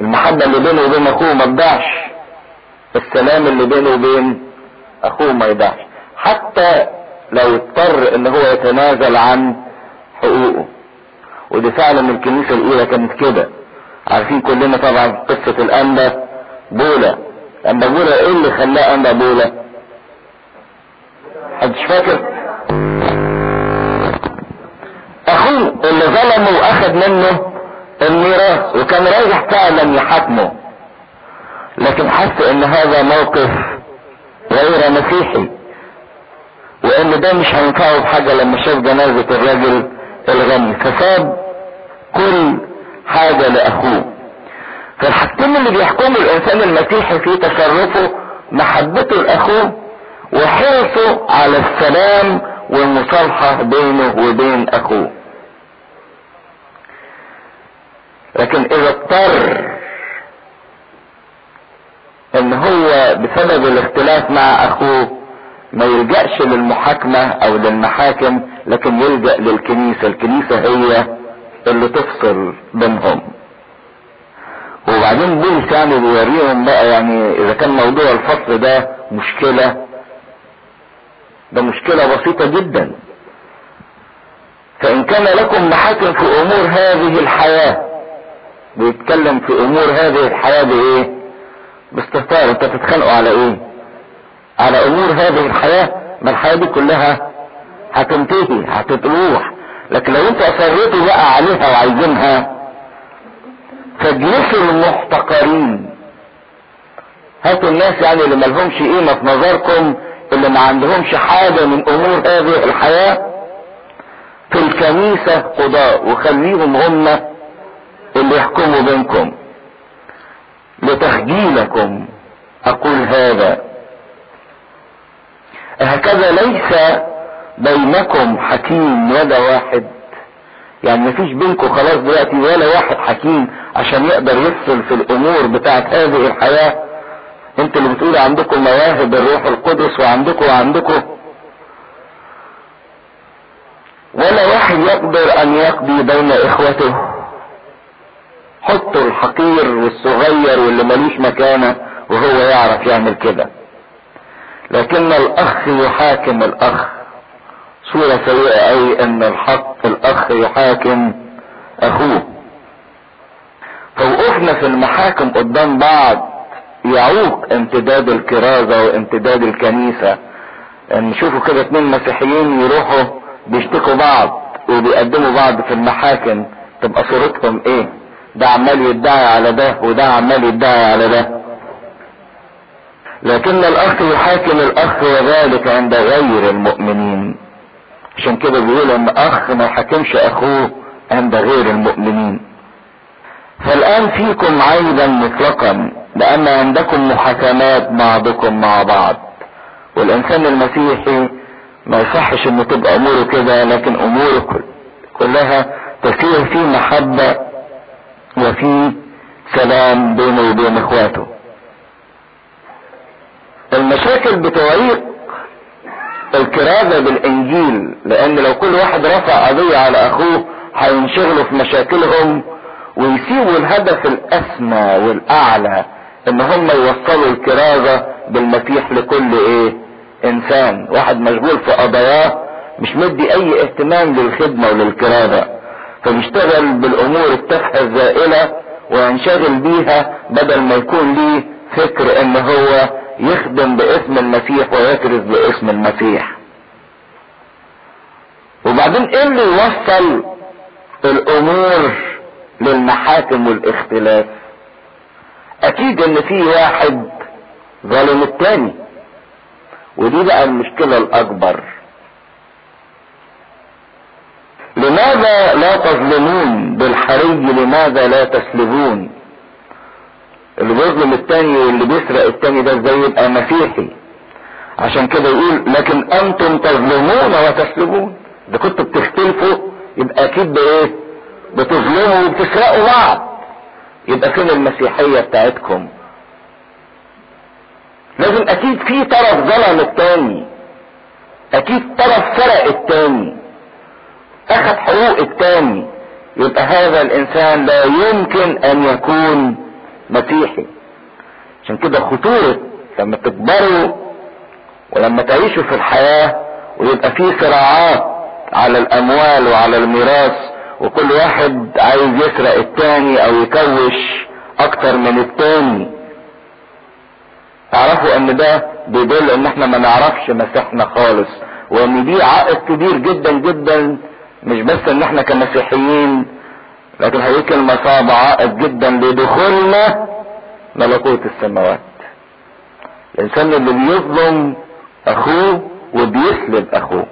المحبة اللي بينه وبين أخوه ما تضيعش. السلام اللي بينه وبين أخوه ما يضيعش. حتى لو اضطر إن هو يتنازل عن حقوقه. ودي فعلا الكنيسة الأولى كانت كده. عارفين كلنا طبعا قصة الأنبا بولا. أنبا بولا إيه اللي خلاه أنبا بولا؟ محدش فاكر؟ أخوه اللي ظلمه واخد منه الميراث وكان رايح فعلا يحاكمه لكن حس إن هذا موقف غير مسيحي وإن ده مش هينفعه بحاجة لما شاف جنازة الراجل الغني. فساب كل حاجة لأخوه. فالحاجتين اللي بيحكموا الإنسان المسيحي في تصرفه محبته لأخوه وحرصه على السلام والمصالحة بينه وبين أخوه. لكن إذا اضطر إن هو بسبب الاختلاف مع أخوه ما يلجأش للمحاكمة أو للمحاكم لكن يلجأ للكنيسة. الكنيسة هي اللي تفصل بينهم. وبعدين بولس يعني بيوريهم بقى يعني إذا كان موضوع الفصل ده مشكلة ده مشكلة بسيطة جدا. فإن كان لكم محاكم في أمور هذه الحياة بيتكلم في أمور هذه الحياة بايه باستهتار. أنت تتخانقوا على إيه؟ على أمور هذه الحياة؟ ما الحياة دي كلها هتنتهي هتتروح لكن لو أنت أصريتوا بقى عليها وعايزينها فاجلسوا المحتقرين. هاتوا الناس يعني اللي ملهمش قيمة في نظركم اللي ما عندهمش حاجة من أمور هذه الحياة. في الكنيسة قضاء وخليهم هم اللي يحكموا بينكم لتخجيلكم أقول هذا. هكذا ليس بينكم حكيم ولا واحد. يعني مفيش بينكم خلاص دلوقتي ولا واحد حكيم عشان يقدر يفصل في الأمور بتاعت هذه الحياة. أنتوا اللي بتقولوا عندكم مواهب الروح القدس وعندكم وعندكم. ولا واحد يقدر أن يقضي بين إخوته. حطوا الحقير والصغير واللي ملوش مكانة وهو يعرف يعمل كده. لكن الأخ يحاكم الأخ. صورة سيئة اي إن الحق الأخ يحاكم أخوه. فوقفنا في المحاكم قدام بعض. يعوق امتداد الكرازة وامتداد الكنيسة. نشوفوا كده اتنين مسيحيين يروحوا بيشتكوا بعض وبيقدموا بعض في المحاكم. تبقى صورتهم إيه؟ ده عمال يدعي على ده وده عمال يدعي على ده. لكن الأخ يحاكم الأخ وذلك عند غير المؤمنين. عشان كده بيقول إن أخ ما يحاكمش أخوه عند غير المؤمنين. فالآن فيكم عيبا مطلقا لأن عندكم محاكمات بعضكم مع بعض. والإنسان المسيحي ما يصحش إنه تبقى أموره كده لكن أموره كلها تسير في محبة وفي سلام بينه وبين إخواته. المشاكل بتعيق الكرازة بالإنجيل لأن لو كل واحد رفع قضية على أخوه هينشغلوا في مشاكلهم ويسيبوا الهدف الأسمى والأعلى إن هم يوصلوا الكرازة بالمسيح لكل إيه؟ إنسان. واحد مشغول في قضاياه مش مدي أي اهتمام للخدمة وللكرازة. فبيشتغل بالأمور التافهة الزائلة وينشغل بيها بدل ما يكون ليه فكر إن هو يخدم باسم المسيح ويكرز باسم المسيح. وبعدين إيه اللي يوصل الأمور للمحاكم والاختلاف؟ أكيد إن في واحد ظالم التاني. ودي بقى المشكلة الأكبر. لماذا لا تظلمون بالحري؟ لماذا لا تسلبون؟ اللي بيظلم التاني واللي بيسرق التاني ده إزاي يبقى مسيحي؟ عشان كده يقول لكن أنتم تظلمون وتسلبون. ده كنتوا بتختلفوا يبقى أكيد بايه بتظلموا وبتسرقوا بعض. يبقى فين المسيحية بتاعتكم؟ لازم أكيد في طرف ظلم التاني أكيد طرف سرق التاني أخذ حقوق التاني. يبقى هذا الإنسان لا يمكن أن يكون مسيحي. عشان كده خطورة لما تكبروا ولما تعيشوا في الحياة ويبقى في صراعات على الأموال وعلى الميراث وكل واحد عايز يسرق التاني أو يكوش أكتر من التاني. تعرفوا أن ده بيدل إن إحنا ما نعرفش مسيحنا خالص وإن دي عائق كبير جدا جدا مش بس إن إحنا كمسيحيين لكن هي كلمة صعبة عائق جدا لدخولنا ملكوت السماوات. الإنسان اللي بيظلم أخوه وبيسلب أخوه.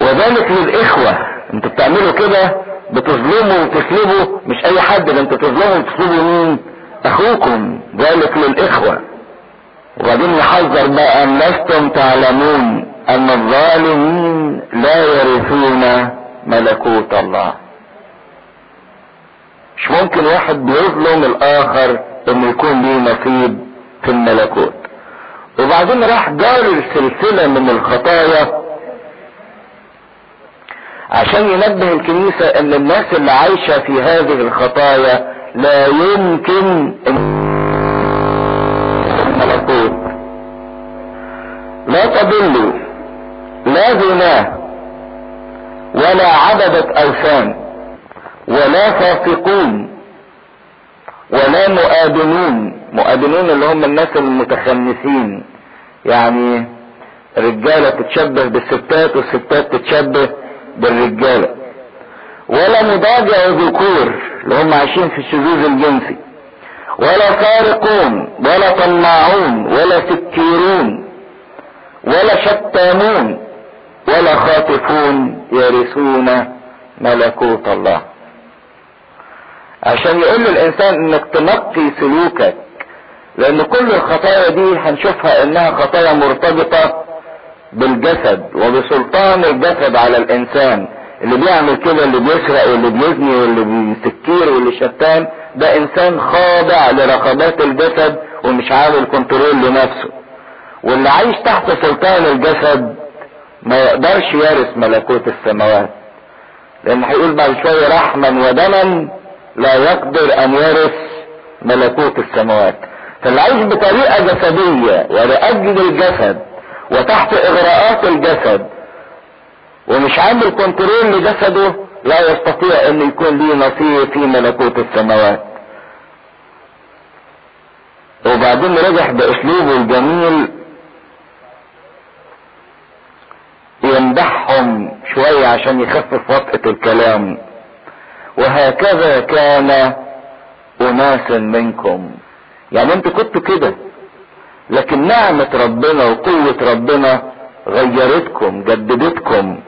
وذلك للإخوة. أنتوا بتعملوا كده بتظلموا وتسلبوا مش أي حد ده أنتوا تظلموا وتسلبوا مين؟ أخوكم. ذلك للإخوة. وبعدين يحذر بقى أن لستم تعلمون. أن الظالمين لا يرثون ملكوت الله. مش ممكن واحد بيظلم الآخر إنه يكون ليه نصيب في الملكوت. وبعدين راح جار سلسلة من الخطايا عشان ينبه الكنيسة إن الناس اللي عايشة في هذه الخطايا لا يمكن الملكوت. لا تضلوا. لا زناه ولا عبدة أوثان ولا فاسقون ولا مؤادنون. مؤادنون اللي هم الناس المتخنسين. يعني رجالة تتشبه بالستات والستات تتشبه بالرجالة. ولا مضاجع ذكور اللي هم عايشين في الشذوذ الجنسي. ولا سارقون ولا طماعون ولا سكيرون ولا شتامون. ولا خاطفون يرثون ملكوت الله. عشان يقول للإنسان إنك تنقي سلوكك لأن كل الخطايا دي هنشوفها إنها خطايا مرتبطة بالجسد وبسلطان الجسد على الإنسان. اللي بيعمل كده اللي بيسرق واللي بيزني واللي بيسكير واللي شتام ده إنسان خاضع لرغبات الجسد ومش عامل control لنفسه. واللي عايش تحت سلطان الجسد ما يقدرش يرث ملكوت السماوات. لأن هيقول بعد شوية لحما ودما لا يقدر أن يرث ملكوت السماوات. فاللي عايش بطريقة جسدية ولأجل الجسد وتحت إغراءات الجسد ومش عامل كنترول لجسده لا يستطيع إن يكون ليه نصيب في ملكوت السماوات. وبعدين رجح بأسلوبه الجميل يمدحهم شوية عشان يخفف وطأة الكلام. وهكذا كان أناس منكم. يعني أنتوا كنتوا كده. لكن نعمة ربنا وقوة ربنا غيرتكم جددتكم.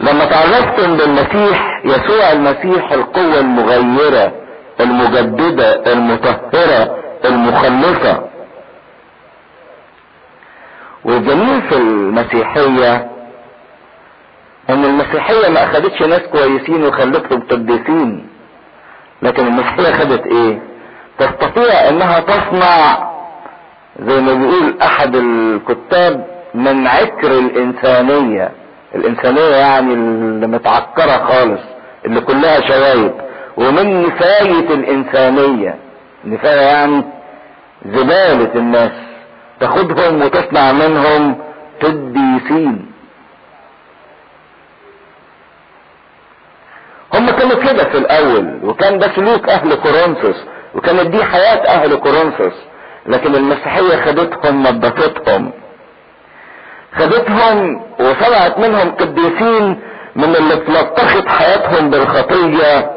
لما تعرفتم بالمسيح يسوع المسيح القوة المغيرة المجددة المطهرة المخلصة والجميل في المسيحية إن المسيحية ما اخدتش ناس كويسين وخلتهم قديسين. لكن المسيحية خدت إيه؟ تستطيع إنها تصنع زي ما بيقول أحد الكتاب من عكر الإنسانية. الإنسانية يعني اللي متعكرة خالص اللي كلها شوايب. ومن نفاية الإنسانية نفاية يعني زبالة الناس. تاخدهم وتصنع منهم قديسين هم كانوا كده في الأول وكان ده سلوك أهل كورنثوس وكانت دي حياة أهل كورنثوس لكن المسيحية خدتهم نظفتهم خدتهم وصنعت منهم قديسين من اللي اتلطخت حياتهم بالخطية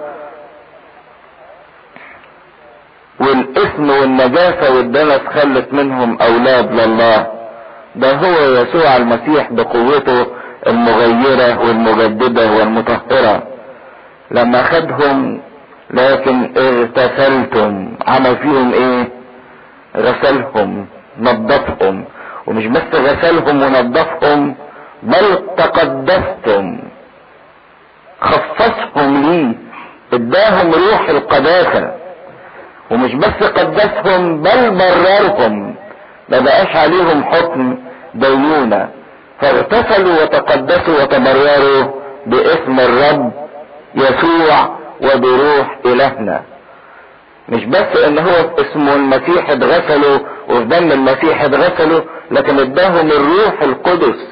والإثم والنجاسة والدنس خلت منهم أولاد لله. ده هو يسوع المسيح بقوته المغيرة والمجددة والمطهرة. لما خدهم لكن اغتسلتم. عمل فيهم إيه؟ غسلهم نظفهم. ومش بس غسلهم ونظفهم بل تقدستم خصصهم ليه اداهم روح القداسة. ومش بس قدسهم بل بررهم ما بقاش عليهم حكم دينونة. فاغتسلوا وتقدسوا وتبرروا باسم الرب يسوع وبروح إلهنا. مش بس إن هو اسمه المسيح اتغسلوا وفي دم المسيح اتغسلوا لكن اداهم الروح القدس.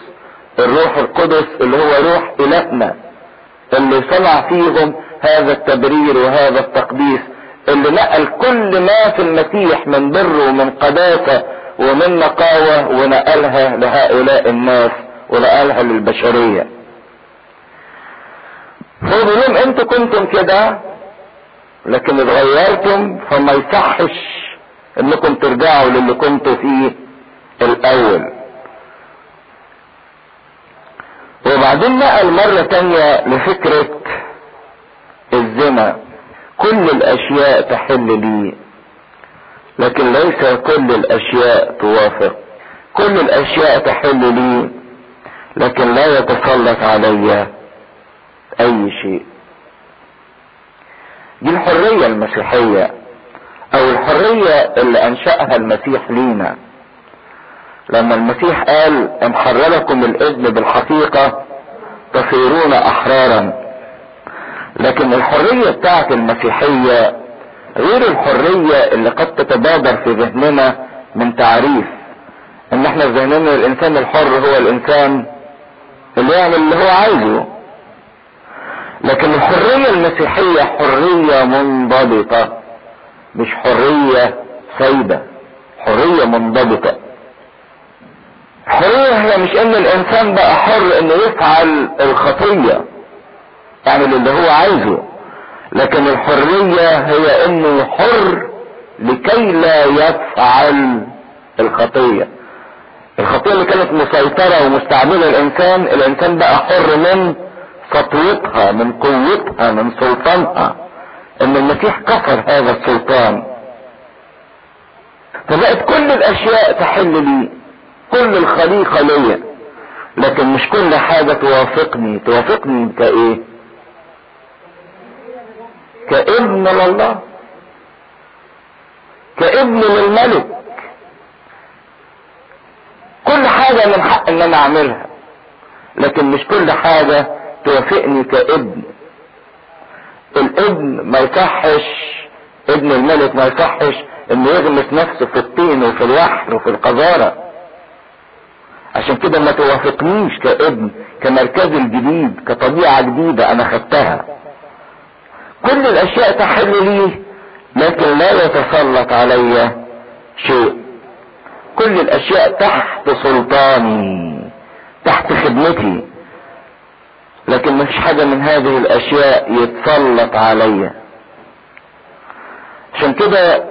الروح القدس اللي هو روح إلهنا. اللي صنع فيهم هذا التبرير وهذا التقديس. اللي نقل كل ما في المسيح من بر ومن قداسة ومن نقاوة ونقلها لهؤلاء الناس ونقلها للبشرية. هو بيقول أنتوا كنتم كده لكن اتغيرتم فما يصحش انكم ترجعوا للي كنتوا فيه الأول. وبعدين نقل مرة تانية لفكرة الزنا. كل الأشياء تحل لي لكن ليس كل الأشياء توافق. كل الأشياء تحل لي لكن لا يتسلط علي أي شيء. دي الحرية المسيحية أو الحرية اللي أنشأها المسيح لينا. لما المسيح قال إن حرركم الابن بالحقيقة تصيرون أحرارا. لكن الحرية بتاعت المسيحية غير الحرية اللي قد تتبادر في ذهننا من تعريف. إن إحنا في ذهننا الإنسان الحر هو الإنسان اللي يعمل اللي هو عايزه. لكن الحرية المسيحية حرية منضبطة مش حرية سايبة حرية منضبطة. الحرية هي مش إن الإنسان بقى حر إنه يفعل الخطية. يعمل اللي هو عايزه. لكن الحرية هي إنه حر لكي لا يفعل الخطية. الخطية اللي كانت مسيطرة ومستعملة الإنسان الإنسان بقى حر من سطوتها من قوتها من سلطانها. إن المسيح كسر هذا السلطان. فبقت كل الأشياء تحل لي كل الخليقة ليا. لكن مش كل حاجة توافقني. توافقني كايه كابن لله كابن للملك. كل حاجة من حق إن أنا أعملها لكن مش كل حاجة توافقني كابن. الابن ما يصحش ابن الملك ما يصحش إنه يغمس نفسه في الطين وفي الوحر وفي القذارة. عشان كده ما توافقنيش كابن كمركز الجديد كطبيعة جديدة أنا خدتها. كل الأشياء تحل لي لكن لا يتسلط علي شيء. كل الأشياء تحت سلطاني تحت خدمتي. لكن ما فيش حاجة من هذه الأشياء يتسلط عليا عشان كده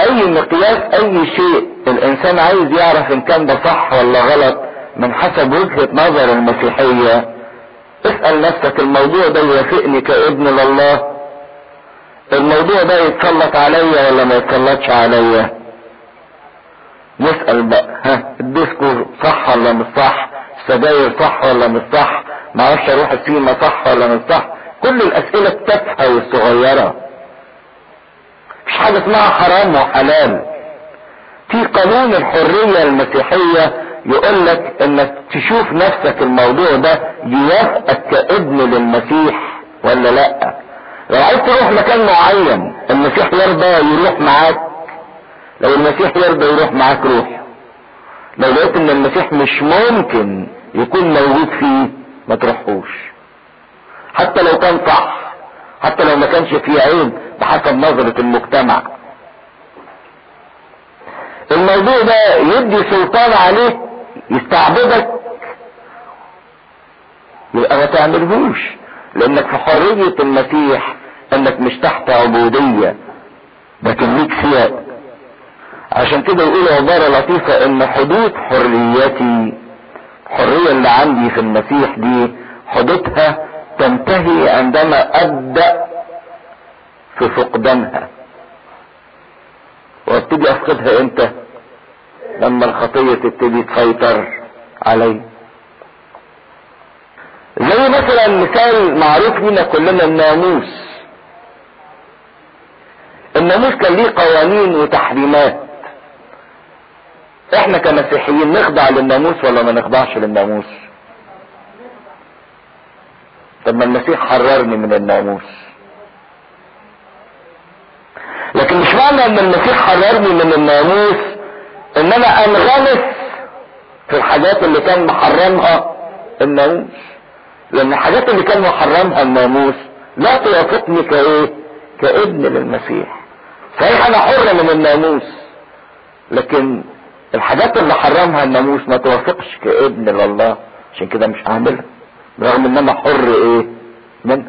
أي مقياس أي شيء الإنسان عايز يعرف إن كان ده صح ولا غلط من حسب وجهة نظر المسيحية اسأل نفسك الموضوع ده يوافقني كابن لله؟ الموضوع ده يتسلط عليا ولا ما يتسلطش عليا؟ نسأل بقى ها الديسكو صح ولا مش صح؟ السجاير صح ولا مش صح؟ معرفش أروح السينما صح ولا مش صح؟ كل الأسئلة التافهة والصغيرة. مفيش حاجة اسمها حرام وحلال. في قانون الحرية المسيحية يقول لك إنك تشوف نفسك الموضوع ده يوافقك كابن للمسيح ولا لأ؟ لو عايز تروح مكان معين المسيح يرضى يروح معاك. لو المسيح يرضى يروح معاك روح. لو لقيت إن المسيح مش ممكن يكون موجود فيه ما تروحوش. حتى لو كان صح حتى لو ما كانش فيه عيب بحسب نظرة المجتمع. الموضوع ده يدي سلطان عليك يستعبدك. يبقى ما تعملهوش لأنك في حرية المسيح إنك مش تحت عبودية لكن ليك سياق عشان كده يقول عبارة لطيفة إن حدود حريتي الحرية اللي عندي في المسيح دي حدودها تنتهي عندما أبدأ في فقدانها. وأبتدي أفقدها إمتى؟ لما الخطية تبتدي تسيطر علي زي مثلا مثال معروف لنا كلنا الناموس. الناموس كان ليه قوانين وتحريمات. إحنا كمسيحيين نخضع للناموس ولا ما نخضعش للناموس؟ طب ما المسيح حررني من الناموس. لكن مش معنى إن المسيح حررني من الناموس ان أنا أنغمس في الحاجات اللي كان محرمها الناموس. لأن الحاجات اللي كان محرمها الناموس لا توافقني كإيه؟ كابن للمسيح. صحيح أنا حر من الناموس لكن الحاجات اللي حرمها الناموس ما توافقش كابن لله. عشان كده مش هعملها رغم إن أنا حر إيه؟ منها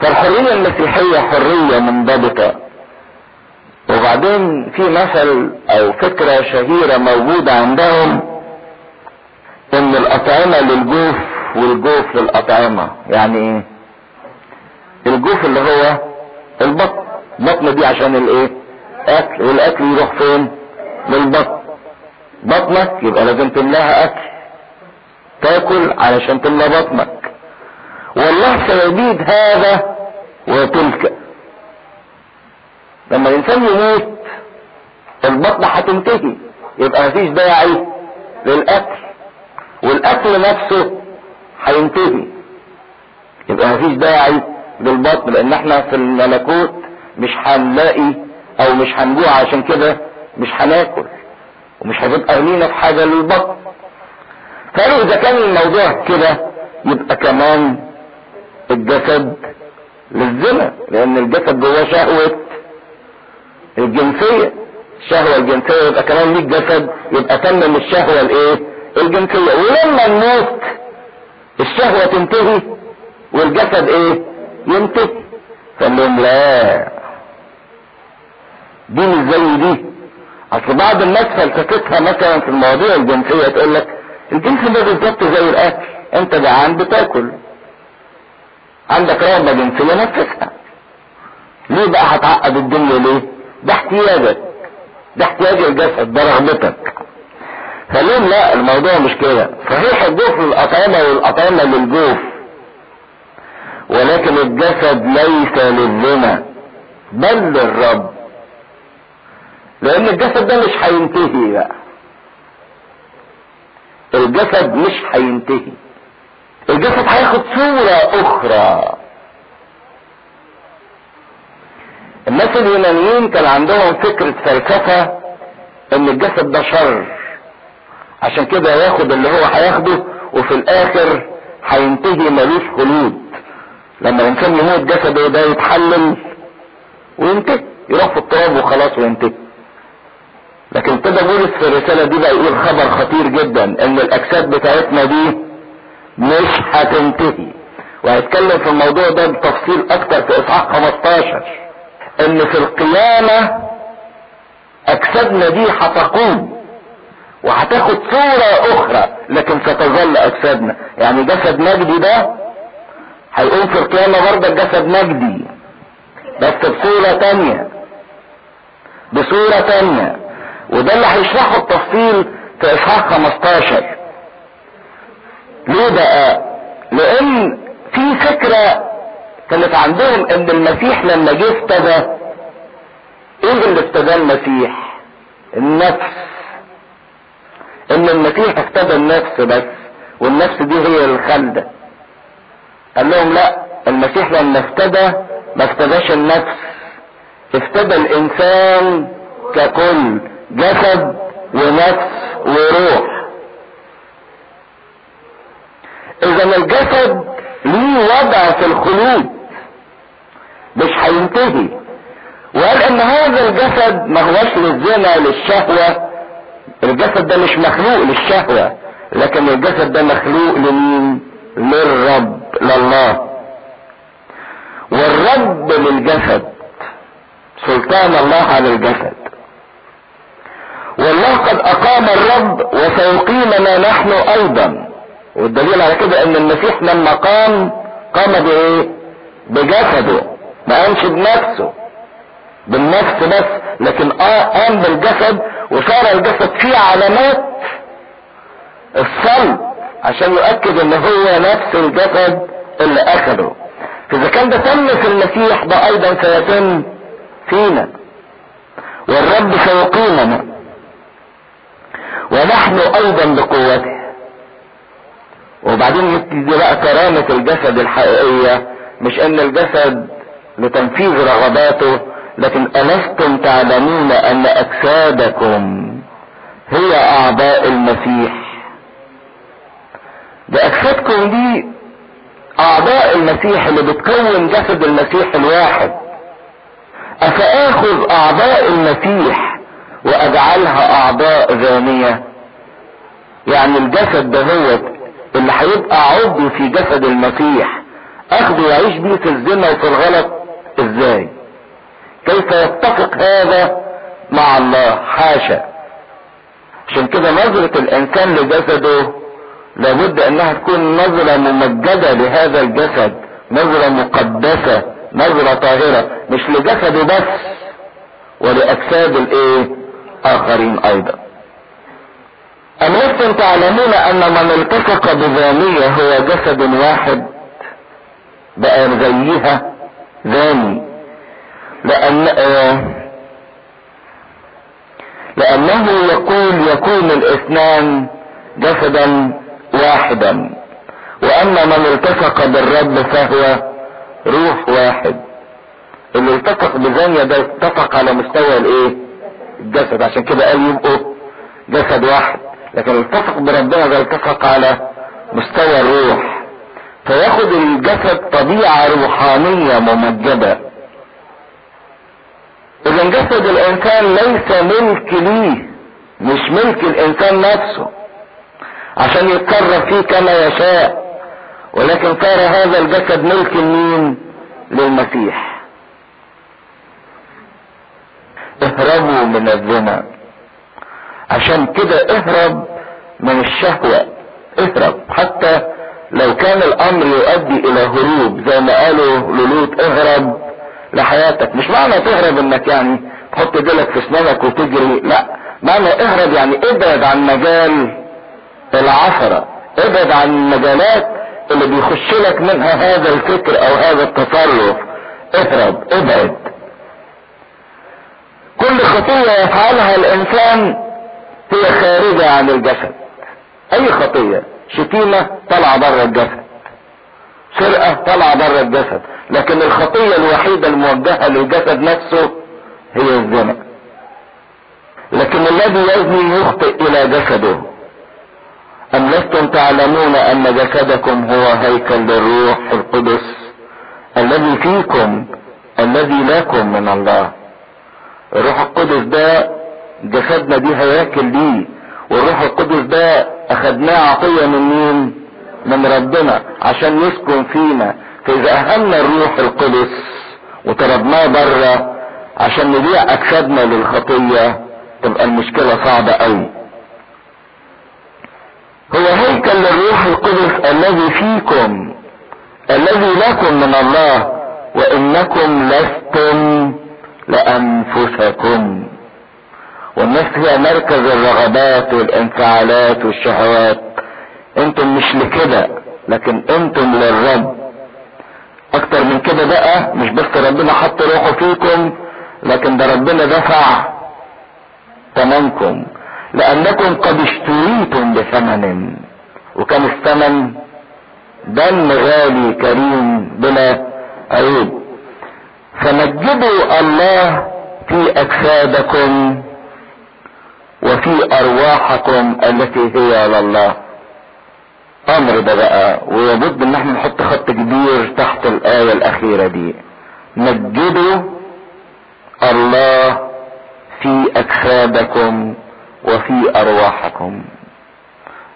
فالحرية المسيحية حرية منضبطة. وبعدين في مثل أو فكرة شهيرة موجودة عندهم إن الأطعمة للجوف والجوف للأطعمة. يعني إيه الجوف اللي هو البطن البطن دي عشان الإيه؟ أكل. والأكل يروح فين؟ للبطن بطنك. يبقى لازم تملاها أكل. تاكل علشان تملى بطنك. والله سيبيد هذا وتلك. لما الإنسان يموت البطن هتنتهي. يبقى مفيش داعي للأكل. والأكل نفسه هينتهي. يبقى مفيش داعي للبطن لأن إحنا في الملكوت مش هنلاقي أو مش هنجوع. عشان كده مش هناكل ومش هتبقى غنينا في حاجة للبطن. فقالوا إذا كان الموضوع كده يبقى كمان الجسد للزنا لأن الجسد جواه شهوة. الجنسية. الشهوة الجنسية يبقى كمان ليك جسد يبقى تمم الشهوة الإيه؟ الجنسية. ولما نموت الشهوة تنتهي والجسد إيه؟ ينتهي. فقال لهم لا. دي مش زي دي. أصل بعض الناس فلسفتها مثلا في المواضيع الجنسية تقول لك الجنس ده بالظبط زي الأكل؟ أنت جعان بتاكل. عندك رغبة جنسية نفسها ليه بقى هتعقد الدنيا ليه؟ ده احتياجك ده احتياج الجسد ده رغبتك. فليه لا الموضوع مش كده. صحيح الجوف للأطعمة والأطعمة للجوف ولكن الجسد ليس للزنا بل للرب. لأن الجسد ده مش هينتهي بقى. الجسد مش هينتهي. الجسد هياخد صورة أخرى. الناس اليونانيين كان عندهم فكرة فلسفة إن الجسد ده شر. عشان كده ياخد اللي هو هياخده وفي الآخر هينتهي ملوش خلود لما الإنسان يموت جسده ده يتحلل وينتهي يروح في التراب وخلاص وينتهي. لكن ابتدى بولس في الرسالة دي بقى يقول خبر خطير جدا إن الأجساد بتاعتنا دي مش هتنتهي. وهيتكلم في الموضوع ده بتفصيل أكتر في إصحاح 15 إن في القيامة اجسادنا دي هتقوم وهتاخد صورة أخرى لكن ستظل اجسادنا يعني جسد مجدي ده هيقوم في القيامة برضه جسد مجدي. بس بصورة تانية. بصورة تانية. وده اللي هيشرحه التفصيل في إصحاح 15 ليه بقى؟ لأن في فكرة كانت عندهم إن المسيح لما جه افتدى إيه اللي افتدى المسيح؟ النفس. إن المسيح افتدى النفس بس والنفس دي هي الخلدة قال لهم لا المسيح لما افتدى ما افتداش النفس. افتدى الإنسان ككل جسد ونفس وروح. اذا الجسد ليه وضع في الخلود مش هينتهي. وقال إن هذا الجسد ما هوش للزنا للشهوة. الجسد ده مش مخلوق للشهوة لكن الجسد ده مخلوق لمين للرب لله. والرب للجسد سلطان الله على الجسد. والله قد أقام الرب وسيقيمنا نحن أيضا. والدليل على كده إن المسيح لما قام قام بإيه؟ بجسده. ما قامش بنفسه بالنفس بس. لكن آه قام بالجسد وصار الجسد فيه علامات الصلب عشان يؤكد إن هو نفس الجسد اللي أخده. فاذا كان ده تم في المسيح ده أيضا سيتم فينا. والرب سيقيمنا. ونحن أيضا بقوته. وبعدين يبتدي بقى كرامة الجسد الحقيقية مش إن الجسد لتنفيذ رغباته لكن ألستم تعلمون أن أجسادكم هي أعضاء المسيح. ده أجسادكم دي أعضاء المسيح اللي بتكون جسد المسيح الواحد. أفآخذ أعضاء المسيح وأجعلها أعضاء ذانية يعني الجسد ده هو اللي هيبقى عضو في جسد المسيح. أخده يعيش بيه في الزنا وفي الغلط. إزاي؟ كيف يتفق هذا مع الله؟ حاشا. عشان كده نظرة الإنسان لجسده لابد أنها تكون نظرة ممجدة لهذا الجسد نظرة مقدسة نظرة طاهرة مش لجسده بس ولأجساد الإيه؟ آخرين أيضا. أم لستم تعلمون أن من التصق بذانية هو جسد واحد؟ بقى زيها. ذاني. لأن آه لأنه يقول يكون الاثنان جسدا واحدا. وأما من التصق بالرب فهو روح واحد. اللي التصق بزانية ده اتفق على مستوى الإيه؟ الجسد. عشان كده قال يبقوا جسد واحد. لكن التصق بربنا ده التصق على مستوى الروح. فياخد الجسد طبيعة روحانية ممجدة. إذا جسد الإنسان ليس ملك ليه مش ملك الإنسان نفسه عشان يتصرف فيه كما يشاء. ولكن صار هذا الجسد ملك مين للمسيح. اهربوا من الزنا. عشان كده اهرب من الشهوة. اهرب. حتى لو كان الأمر يؤدي إلى هروب زي ما قالوا لولوط اهرب لحياتك. مش معنى تهرب إنك يعني تحط ديلك في أسنانك وتجري لا. معنى اهرب يعني ابعد عن مجال العثرة ابعد عن المجالات اللي بيخش لك منها هذا الفكر أو هذا التصرف. اهرب ابعد. كل خطية يفعلها الإنسان هي خارجة عن الجسد. أي خطية؟ شتيمة طالعة بره الجسد. سرقة طالعة بره الجسد. لكن الخطية الوحيدة الموجهة للجسد نفسه هي الزنا. لكن الذي يزني يخطئ إلى جسده. أم لستم تعلمون أن جسدكم هو هيكل للروح القدس الذي فيكم الذي لكم من الله. الروح القدس ده جسدنا دي هياكل ليه والروح القدس ده أخدناه عطية من مين؟ من ربنا عشان يسكن فينا. فإذا اهمنا الروح القدس وطردناه بره عشان نبيع اجسادنا للخطية تبقى المشكلة صعبة قوي هو هيكل للروح القدس الذي فيكم الذي لكم من الله وإنكم لستم لأنفسكم؟ والنفس هي مركز الرغبات والانفعالات والشهوات. أنتم مش لكده لكن أنتم للرب. أكتر من كده بقى مش بس ربنا حط روحه فيكم لكن ده ربنا دفع ثمنكم. لأنكم قد اشتريتم بثمن وكان الثمن دم غالي كريم بلا عيب فمجدوا الله في أجسادكم وفي أرواحكم التي هي لله. أمر ده بقى ويبد إن إحنا نحط خط كبير تحت الآية الأخيرة دي. مجدوا الله في اجسادكم وفي أرواحكم.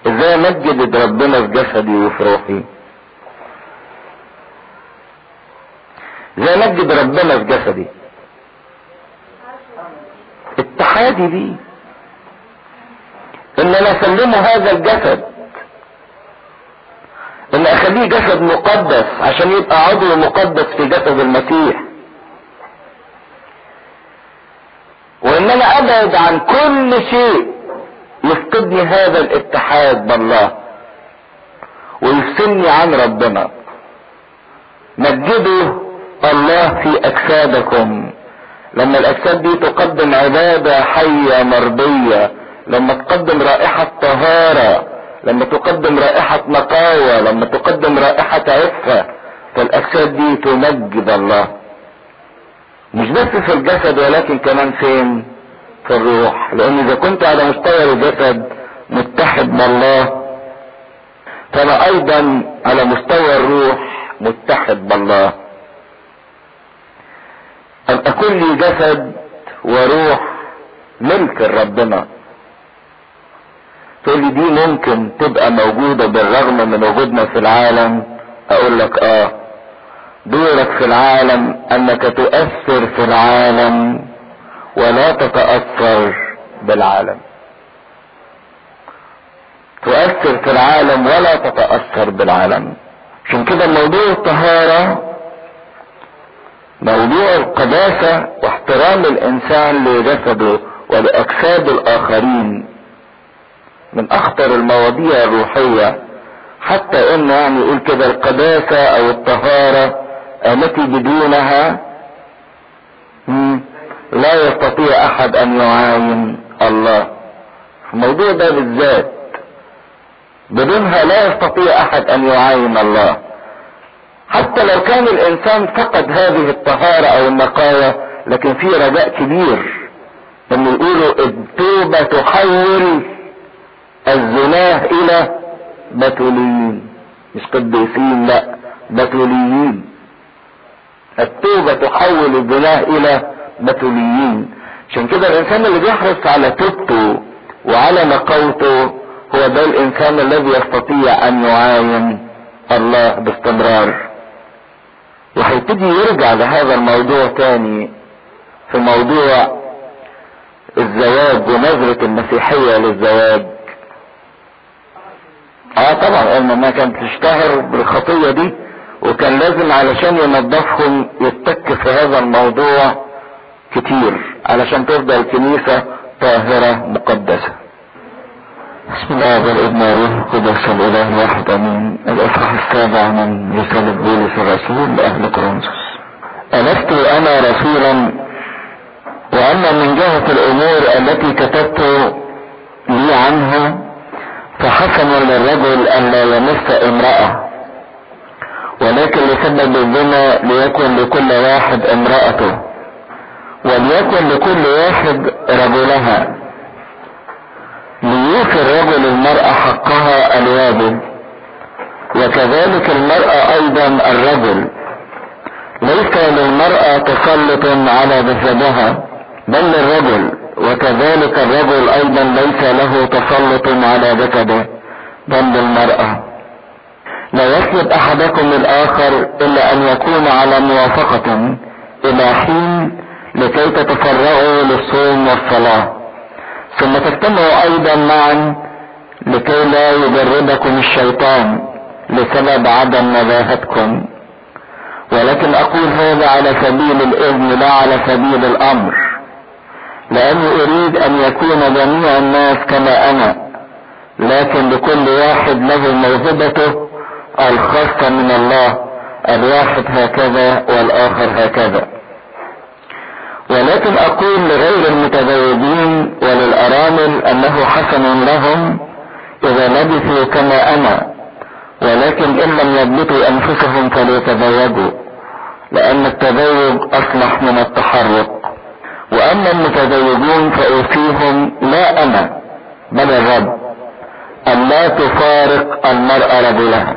إزاي مجد ربنا في جسدي وفي روحي. إزاي مجد ربنا في جسدي. اتحادي بيه إن أنا أسلمه هذا الجسد. إن أخليه جسد مقدس عشان يبقى عضو مقدس في جسد المسيح. وإن أنا أبعد عن كل شيء يفقدني هذا الاتحاد بالله ويفصلني عن ربنا. مجدوا الله في أجسادكم. لما الأجساد دي تقدم عبادة حية مرضية لما تقدم رائحة طهارة لما تقدم رائحة نقاوة لما تقدم رائحة عفة فالاجساد دي تمجد الله. مش بس في الجسد ولكن كمان فين؟ في الروح. لأن إذا كنت على مستوى الجسد متحد بالله فأنا أيضا على مستوى الروح متحد بالله أن أكون لي جسد وروح ملك ربنا تقول لي دي ممكن تبقى موجودة بالرغم من وجودنا في العالم. أقول لك آه دورك في العالم أنك تؤثر في العالم ولا تتأثر بالعالم. تؤثر في العالم ولا تتأثر بالعالم. عشان كده موضوع الطهارة موضوع القداسة واحترام الإنسان لجسده ولاجساد الآخرين من أخطر المواضيع الروحية حتى انه يعني يقول كده القداسة أو الطهارة التي بدونها لا يستطيع أحد أن يعاين الله. الموضوع ده بالذات بدونها لا يستطيع أحد أن يعاين الله. حتى لو كان الإنسان فقد هذه الطهارة أو النقاية لكن في رجاء كبير ان يقولوا التوبة تحول الزناة إلى بتوليين مش قديسين لا بتوليين التوبة تحول الزناة إلى بتوليين عشان كده الإنسان اللي بيحرص على توبته وعلى نقاوته هو ده الإنسان الذي يستطيع أن يعاين الله باستمرار. وهيبتدي يرجع لهذا الموضوع تاني في موضوع الزواج ونظرة المسيحية للزواج. آه طبعا انها كانت تشتهر بالخطية دي وكان لازم علشان ينظفهم يتك في هذا الموضوع كتير علشان تفضل كنيسة طاهرة مقدسة. بسم الله والابن والروح القدس الإله الواحد امين الاصحاح السابع من رسالة بولس الرسول لأهل كورنثوس ألست أنا رسولا؟ وأما من جهة الأمور التي كتبت لي عنها فحسن للرجل أن لا يمس امرأة ولكن لسبب الزنا ليكن لكل واحد امرأته وليكن لكل واحد رجلها. ليوفي الرجل المرأة حقها الواجب وكذلك المرأة أيضا الرجل. ليس للمرأة تسلط على جسدها بل للرجل. وكذلك الرجل أيضا ليس له تسلط على جسده بل للمرأة لا يسلب أحدكم الآخر إلا أن يكون على موافقة إلى حين لكي تتفرغوا للصوم والصلاة. ثم تجتمعوا أيضا معا لكي لا يجربكم الشيطان لسبب عدم نزاهتكم ولكن أقول هذا على سبيل الإذن لا على سبيل الأمر. لأني أريد أن يكون جميع الناس كما أنا لكن لكل واحد له موهبته الخاصة من الله الواحد هكذا والآخر هكذا. ولكن أقول لغير المتزوجين وللأرامل أنه حسن لهم إذا لبثوا كما أنا ولكن إن لم يضبطوا أنفسهم فليتزوجوا لأن التزوج أصلح من التحرك وأما المتزوجون فأوصيهم لا أنا بل الرب أن لا تفارق المرأة رجلها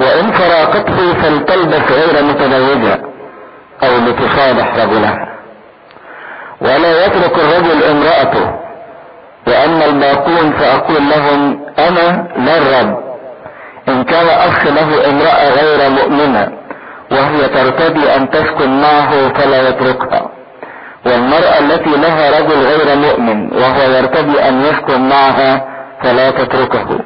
وإن فراقته فلتلبس غير متزوجة أو لتصالح رجلها ولا يترك الرجل امرأته وأما الباقون فأقول لهم أنا لا الرب. إن كان أخ له امرأة غير مؤمنة وهي ترتدي أن تسكن معه فلا يتركها. والمرأة التي لها رجل غير مؤمن وهو يرتدي أن يسكن معها فلا تتركه.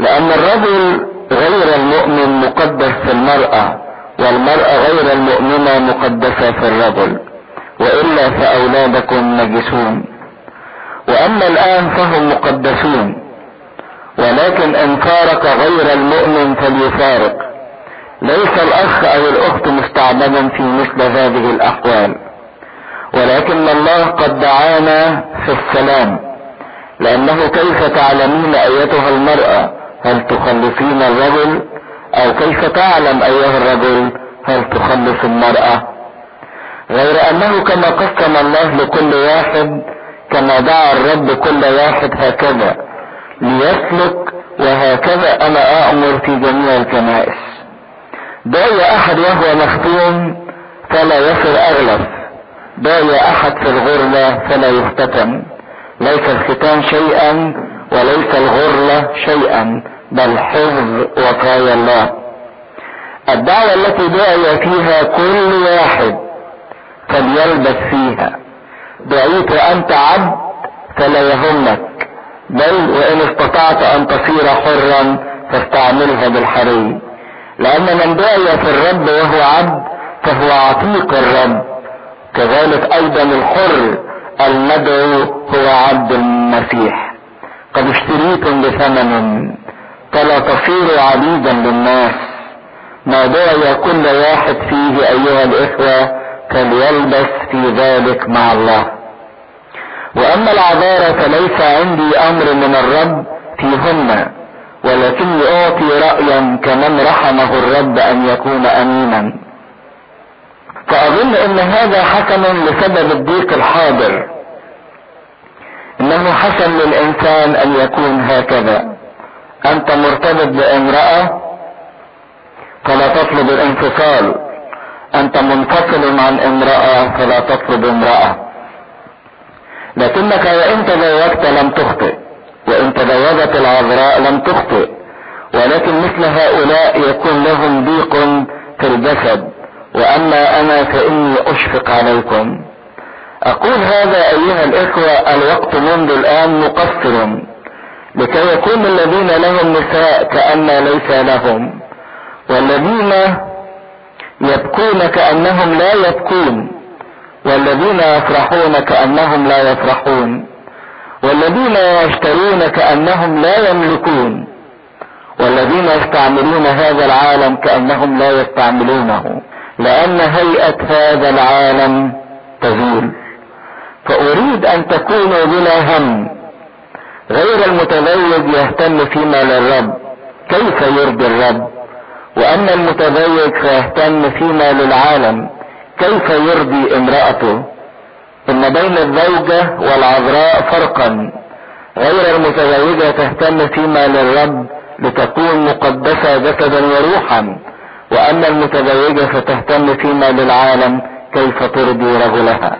لأن الرجل غير المؤمن مقدس في المرأة والمرأة غير المؤمنة مقدسة في الرجل وإلا فأولادكم نجسون. وأما الآن فهم مقدسون ولكن إن فارق غير المؤمن فليفارق. ليس الأخ أو الأخت مستعبدا في مثل هذه الأحوال ولكن الله قد دعانا في السلام. لأنه كيف تعلمين أيتها المرأة؟ هل تخلصين الرجل؟ أو كيف تعلم أيها الرجل؟ هل تخلص المرأة؟ غير أنه كما قسم الله لكل واحد كما دعا الرب كل واحد هكذا ليسلك وهكذا أنا أمر في جميع الكنائس دعي أحد وهو مختوم فلا يصل اغلف دعي أحد في الغرلة فلا يختتم. ليس الختان شيئا وليس الغرلة شيئا بل حفظ وقايا الله. الدعوة التي دعي فيها كل واحد فليلبس فيها. دعيت أنت عبد فلا يهمك بل وإن استطعت أن تصير حرا فاستعملها بالحري لأن من دعي في الرب وهو عبد فهو عتيق الرب. كذلك أيضا الحر المدعو هو عبد المسيح. قد اشتريتم بثمن فلا تصيروا عبيدا للناس. ما دعي كل واحد فيه أيها الإخوة فليلبس في ذلك مع الله. وأما العذارى فليس عندي أمر من الرب فيهن ولكني أعطي رايا كمن رحمه الرب أن يكون امينا. فأظن إن هذا حسن لسبب الضيق الحاضر. إنه حسن للإنسان أن يكون هكذا. أنت مرتبط بامرأة فلا تطلب الانفصال. أنت منفصل عن امرأة فلا تطلب امرأة. لكنك وإن تزوجت لم تخطئ وإن تزوجت العذراء لم تخطئ. ولكن مثل هؤلاء يكون لهم ضيق في الجسد. وأما أنا فإني أشفق عليكم. أقول هذا أيها الإخوة الوقت منذ الآن مقصر لكي يكون الذين لهم نساء كأن ليس لهم والذين يبكون كأنهم لا يبكون والذين يفرحون كأنهم لا يفرحون والذين يشترون كأنهم لا يملكون والذين يستعملون هذا العالم كأنهم لا يستعملونه. لأن هيئة هذا العالم تزول. فأريد أن تكونوا بلا هم. غير المتزوج يهتم فيما للرب. كيف يرضي الرب؟ وأما المتزوج فيهتم فيما للعالم. كيف يرضي امرأته؟ إن بين الزوجة والعذراء فرقا. غير المتزوجة تهتم فيما للرب لتكون مقدسة جسدا وروحا. وأما المتزوجة فتهتم فيما للعالم كيف ترضي رجلها.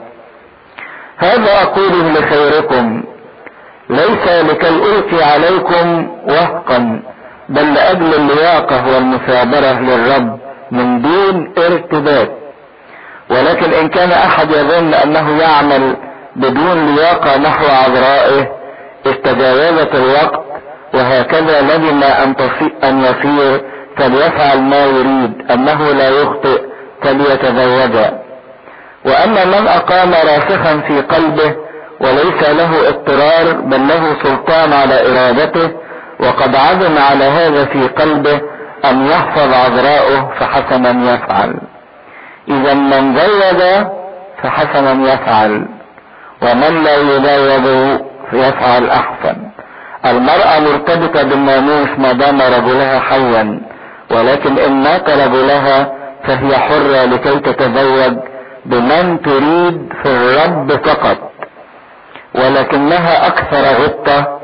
هذا أقوله لخيركم. ليس لكي ألقي عليكم وهقا بل لأجل اللياقة والمثابرة للرب من دون ارتباك. ولكن إن كان أحد يظن أنه يعمل بدون لياقة نحو عذرائه استجاوزت الوقت وهكذا لزم أن, أن يصير فليفعل ما يريد أنه لا يخطئ فليتزوج. وأما من أقام راسخا في قلبه وليس له اضطرار بل له سلطان على إرادته وقد عزم على هذا في قلبه أن يحفظ عذراءه فحسنا يفعل. اذا من زوج فحسنا يفعل. ومن لا يزوج فيفعل أحسن. المرأة مرتبطة بالناموس ما دام رجلها حيا. ولكن إن مات رجلها فهي حرة لكي تتزوج بمن تريد في الرب فقط. ولكنها أكثر غطة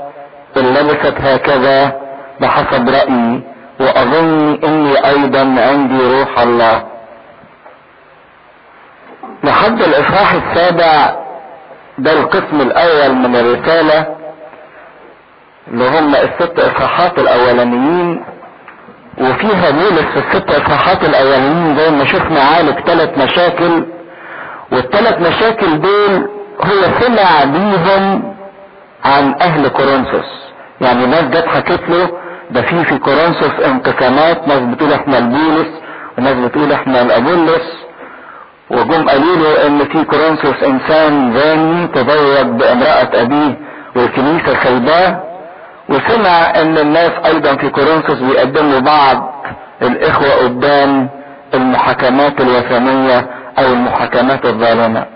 إن لبست هكذا بحسب رأيي وأظن إني أيضا عندي روح الله. لحد الإصحاح السابع ده القسم الأول من الرسالة اللي هم الست إصحاحات الأولانيين وفيها بولس في الست اصحاحات الاولانيين زي ما شفنا عالج ثلاث مشاكل والثلاث مشاكل دول هو سمع بيهم عن أهل كورنثوس. يعني ناس جت حكت له ده في في كورنثوس انقسامات ناس بتقول إحنا البولس وناس بتقول إحنا الابولس وجم قالوا له إن في كورنثوس إنسان زاني تزوج بامرأة أبيه والكنيسة سايباه. وسمع إن الناس أيضا في كورنثوس بيقدموا بعض الإخوة قدام المحاكمات الوثنية أو المحاكمات الظالمة.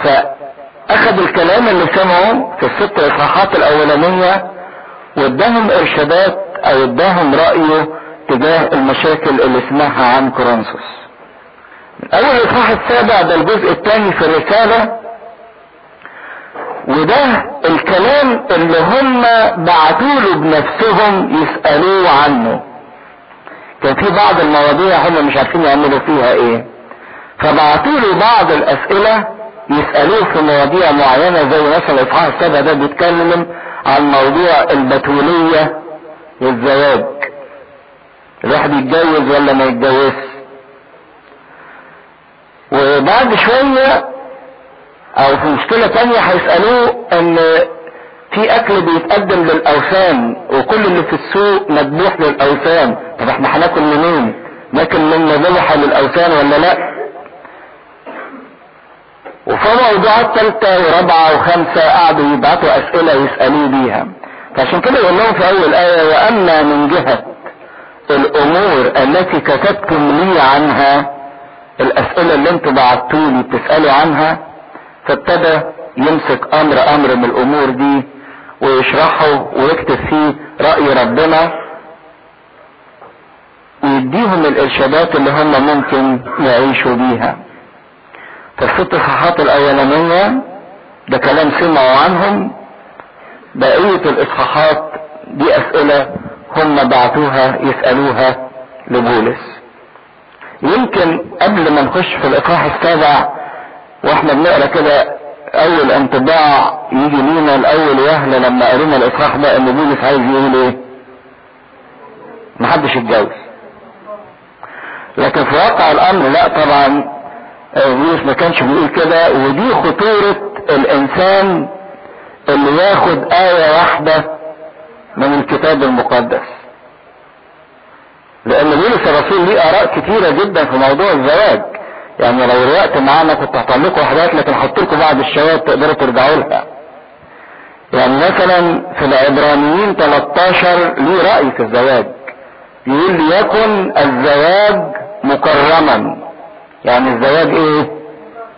فأخذ الكلام اللي سمعه في الست إصحاحات الأولانية واداهم إرشادات أو اداهم رأيه تجاه المشاكل اللي سمعها عن كورنثوس. أول الاصحاح السابع ده الجزء الثاني في الرسالة وده الكلام اللي هم بعتوا له بنفسهم يسألوه عنه. كان في بعض المواضيع هم مش عارفين يعملوا فيها إيه. فبعتوا له بعض الأسئلة يسألوه في مواضيع معينة زي مثلا الاصحاح السابع ده بيتكلم عن موضوع البتولية والزواج. الواحد يتجوز ولا ما يتجوزش. وبعد شوية أو في مشكلة تانية هيسألوه إن في أكل بيتقدم للأوثان وكل اللي في السوق مذبوح للأوثان. طب إحنا هناكل منين؟ ناكل من ذبح للأوثان ولا لأ؟ وفي موضوعات ثالثة ورابعة وخمسة قعدوا يبعتوا أسئلة يسألوه بيها. فعشان كده يقول لهم في أول آية وأما من جهة الأمور التي كتبتم لي عنها الأسئلة اللي أنتوا بعتولي بتسألوا عنها فابتدى يمسك أمر أمر من الأمور دي ويشرحه ويكتب فيه رأي ربنا ويديهم الإرشادات اللي هم ممكن يعيشوا بيها. فالست اصحاحات الأولانية ده كلام سمعوا عنهم بقية الإصحاحات دي أسئلة هم بعتوها يسألوها لبولس. يمكن قبل ما نخش في الإصحاح السابع وإحنا بنقرأ كده أول انطباع يجي لينا الأول وهله لما قرينا الاصحاح ده إن بولس عايز يقول إيه؟ محدش يتجوز لكن في واقع الأمر لا طبعا بولس ما كانش بيقول كده ودي خطورة الإنسان اللي ياخد آية واحدة من الكتاب المقدس. لأن بولس الرسول ليه آراء كتيرة جدا في موضوع الزواج. يعني لو الوقت معانا كنت لكم حاجات لكن هحط لكم بعض الشواهد تقدروا ترجعوا لها. يعني مثلا في العبرانيين 13 ليه رأي في الزواج. يقول ليكن الزواج مكرما. يعني الزواج إيه؟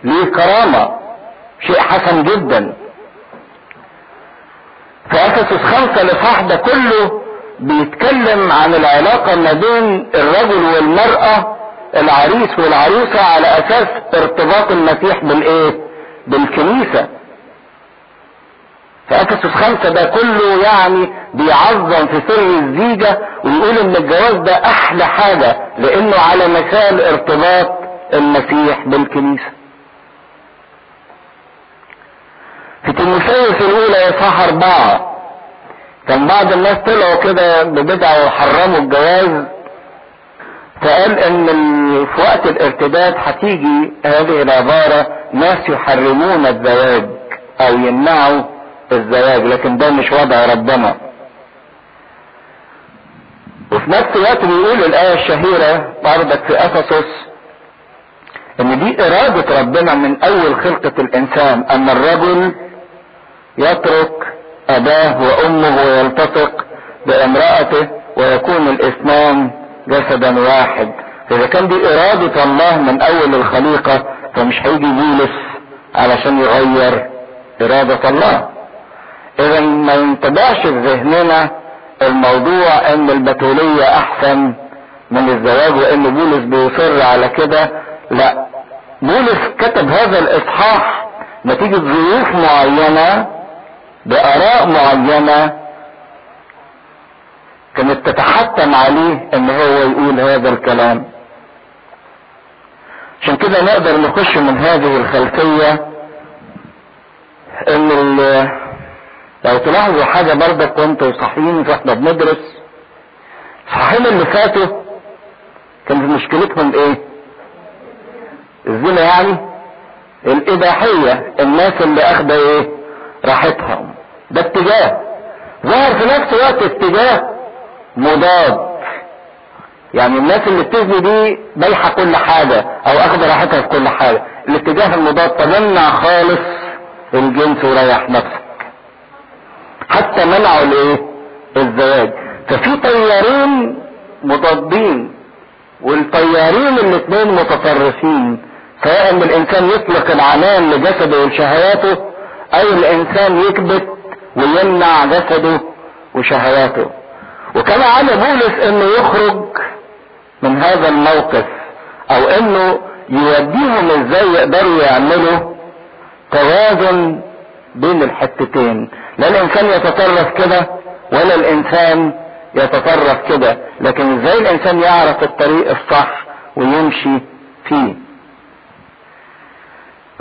ليه كرامة. شيء حسن جدا. في افسس خمسة الاصحاح ده كله بيتكلم عن العلاقة ما بين الرجل والمرأة العريس والعروسة على أساس ارتباط المسيح بالإيه؟ بالكنيسة. فافسس خمسة ده كله يعني بيعظم في سر الزيجة ويقول إن الجواز ده أحلى حاجة لأنه على مثال ارتباط المسيح بالكنيسة. في تيموثاوس الأولى اصحاح اربعة كان بعض الناس طلعوا كده ببدعة وحرموا الجواز فقال إن في وقت الارتداد هتيجي هذه العبارة ناس يحرمون الزواج أو يمنعوا الزواج لكن ده مش وضع ربنا. وفي نفس الوقت بيقول الآية الشهيرة برضك في أفسس إن دي إرادة ربنا من أول خلقة الإنسان. ان الرجل يترك أباه وأمه ويلتصق بامرأته ويكون الإثنان جسدا واحد. فاذا كان دي إرادة الله من أول الخليقة فمش هيجي بولس علشان يغير إرادة الله. إذا ما ينتبعش في ذهننا الموضوع إن البتولية أحسن من الزواج وإن بولس بيصر على كده. لا بولس كتب هذا الإصحاح نتيجة ظروف معينة بآراء معينة كانت تتحتم عليه إن هو يقول هذا الكلام. عشان كده نقدر نخش من هذه الخلفية إن لو تلاحظوا حاجة برضك وانتوا صاحيين وإحنا بندرس الصحيحين اللي فاتوا كانت مشكلتهم إيه؟ الزنا يعني الإباحية الناس اللي اخده إيه؟ راحتهم. ده اتجاه. ظهر في نفس الوقت اتجاه مضاد. يعني الناس اللي بتزني دي بايحة كل حاجة أو اخده راحتها في كل حاجة. الاتجاه المضاد تمنع خالص الجنس وريح نفسك. حتى منعوا الايه الزواج. ففي طيارين مضادين والطيارين الاثنين متطرفين. سواء إن الإنسان يطلق العنان لجسده وشهواته أو الإنسان يكبت ويمنع جسده وشهواته. وكان على بولس إنه يخرج من هذا الموقف أو إنه يوديهم إزاي يقدروا يعملوا توازن بين الحتتين. لا الإنسان يتطرف كده ولا الإنسان يتطرف كده لكن إزاي الإنسان يعرف الطريق الصح ويمشي فيه.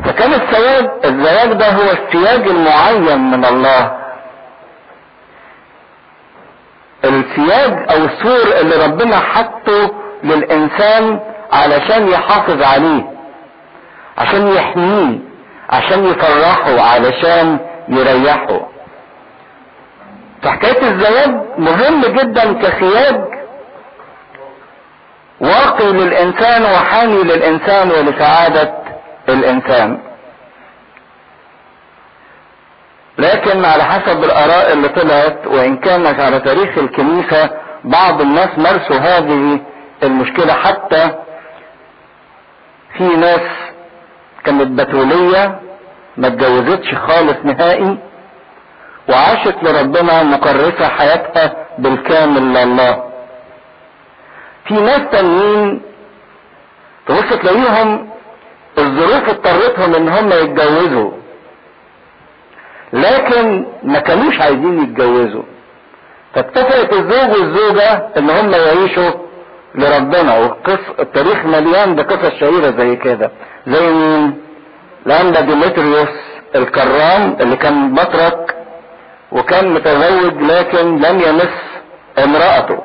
فكان الزواج الزواج ده هو السياج المعين من الله. السياج أو السور اللي ربنا حطه للإنسان علشان يحافظ عليه عشان يحميه عشان يفرحه علشان يريحه. فحكاية الزواج مهم جدا كسياج واقي للإنسان وحامي للإنسان ولسعادة الإنسان. لكن على حسب الآراء اللي طلعت وإن كانت على تاريخ الكنيسة بعض الناس مارسوا هذه المشكلة. حتى في ناس كانت بتولية ما اتجوزتش خالص نهائي وعاشت لربنا مكرسة حياتها بالكامل لله. في ناس تانيين تبص تلاقيهم الظروف اضطرتهم إن هم يتجوزوا. لكن ما كانوش عايزين يتجوزوا. فاتفقت الزوج والزوجة إن هم يعيشوا لربنا والقص التاريخ مليان بقصص شهيرة زي كده. زي مين؟ لاندا ديمتريوس الكرام اللي كان بطرك وكان متزوج لكن لم يمس امرأته.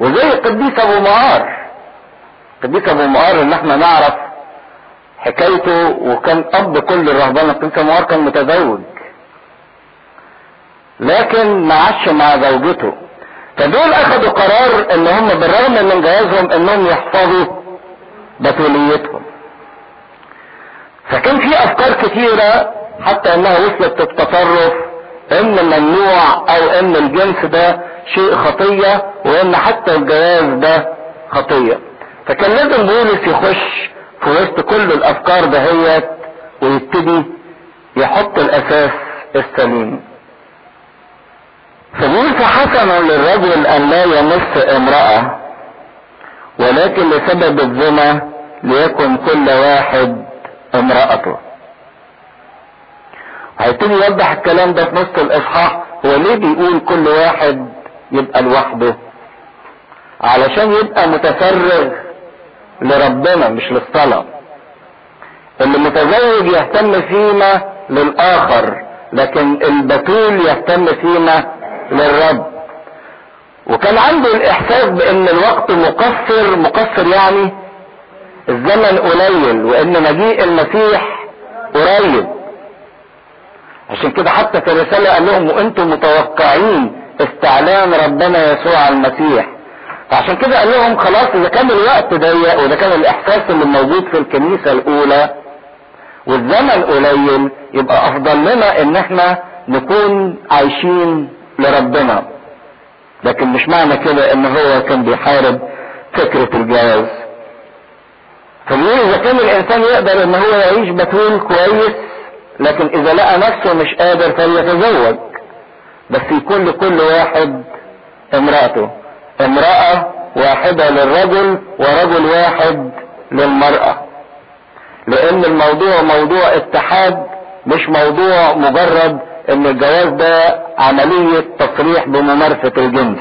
وزي القديس أبو معار القديس أبو معار اللي إحنا نعرف حكايته وكان أب كل الرهبان القديس أبو معار كان متزوج. لكن ما عادش مع زوجته. فدول أخدوا قرار إن هم بالرغم من جوازهم إنهم يحفظوا بتوليتهم فكان في أفكار كثيرة حتى إنها وصلت للتطرف إن ممنوع أو إن الجنس ده شيء خطية وإن حتى الجواز ده خطية. فكان لازم بولس يخش في وسط كل الأفكار دهيت ويبتدي يحط الأساس السليم. فبيقول فحسن للرجل أن لا يمس امرأة ولكن لسبب الزنا ليكن كل واحد امرأته. هيبتدي يوضح الكلام ده في نص الإصحاح هو ليه بيقول كل واحد يبقى لوحده؟ علشان يبقى متفرغ لربنا مش للصلاة. اللي متزوج يهتم فيما للآخر لكن البتول يهتم فيما للرب. وكان عنده الإحساس بأن الوقت مقصر مقصر يعني الزمن قليل وإن مجيء المسيح قريب. عشان كده حتى في الرسالة قال لهم وأنتم متوقعين استعلان ربنا يسوع المسيح. فعشان كده قال لهم خلاص إذا كان الوقت ضيق وده كان الإحساس اللي موجود في الكنيسة الأولى والزمن قليل يبقى أفضل لنا إن إحنا نكون عايشين لربنا. لكن مش معنى كده إن هو كان بيحارب فكرة الجواز. فبيقول إذا كان الإنسان يقدر إن هو يعيش بتول كويس لكن إذا لقى نفسه مش قادر فليتزوج؟ بس يكون لكل واحد امرأته. امرأة واحدة للرجل ورجل واحد للمرأة. لأن الموضوع موضوع اتحاد مش موضوع مجرد إن الجواز ده عملية تصريح بممارسة الجنس.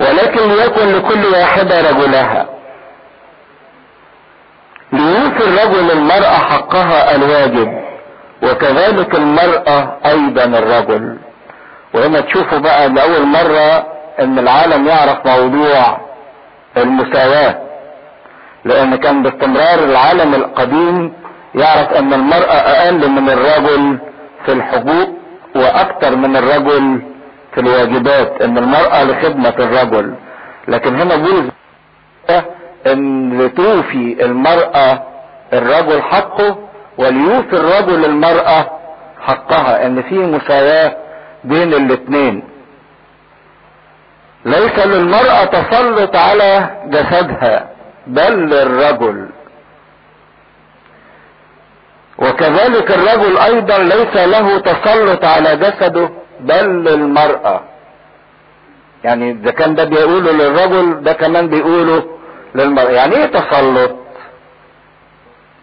ولكن ليكن لكل واحدة رجلها. ليوفي الرجل المرأة حقها الواجب وكذلك المرأة أيضا الرجل. وهنا تشوفوا بقى لأول مرة إن العالم يعرف موضوع المساواة. لأن كان باستمرار العالم القديم يعرف أن المرأة أقل من الرجل في الحقوق وأكثر من الرجل في الواجبات إن المرأة لخدمة الرجل. لكن هنا بولس إن توفي المرأة الرجل حقه وليوفي الرجل المرأة حقها إن في مساواة بين الاثنين ليس للمرأة تسلط على جسدها بل للرجل. وكذلك الرجل أيضا ليس له تسلط على جسده بل للمرأة. يعني إذا كان ده بيقوله للرجل ده كمان بيقوله للمرأة. يعني إيه تسلط؟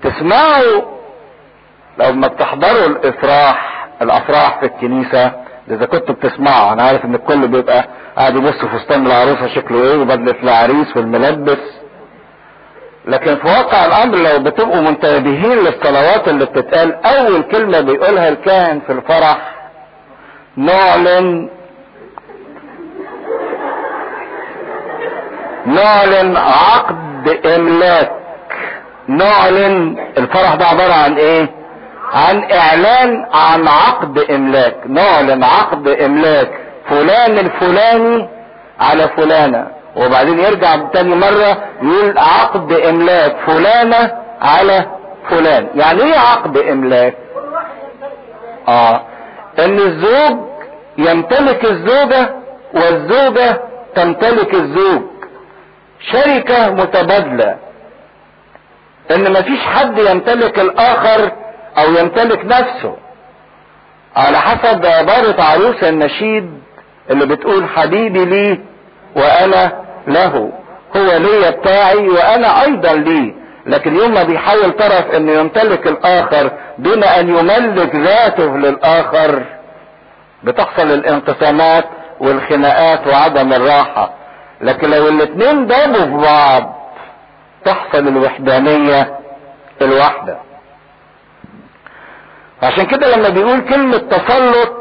تسمعوا لو ما بتحضروا الافراح الافراح في الكنيسة إذا كنتوا بتسمعوا أنا عارف إن الكل بيبقى قاعد يبص فستان العروسة شكله إيه وبدلة العريس والملبس. لكن في واقع الأمر لو بتبقوا منتبهين للصلوات اللي بتتقال أول كلمة بيقولها الكاهن في الفرح نعلن نعلن عقد إملاك. نعلن الفرح ده عبارة عن إيه؟ عن إعلان عن عقد إملاك. نعلن عقد إملاك. فلان الفلاني على فلانة. وبعدين يرجع تاني مرة يقول عقد إملاك فلانة على فلان. يعني إيه عقد إملاك؟ آه. إن الزوج يمتلك الزوجة والزوجة تمتلك الزوج. شركة متبادلة. إن مفيش حد يمتلك الآخر أو يمتلك نفسه. على حسب عبارة عروس النشيد اللي بتقول حبيبي لي وأنا له. هو ليا بتاعي وأنا أيضا ليه لكن يوم ما بيحاول طرف إنه يمتلك الآخر دون أن يملك ذاته للآخر بتحصل الانقسامات والخناقات وعدم الراحة. لكن لو الاتنين دابوا في بعض تحصل الوحدانية الواحدة. عشان كده لما بيقول كلمة تسلط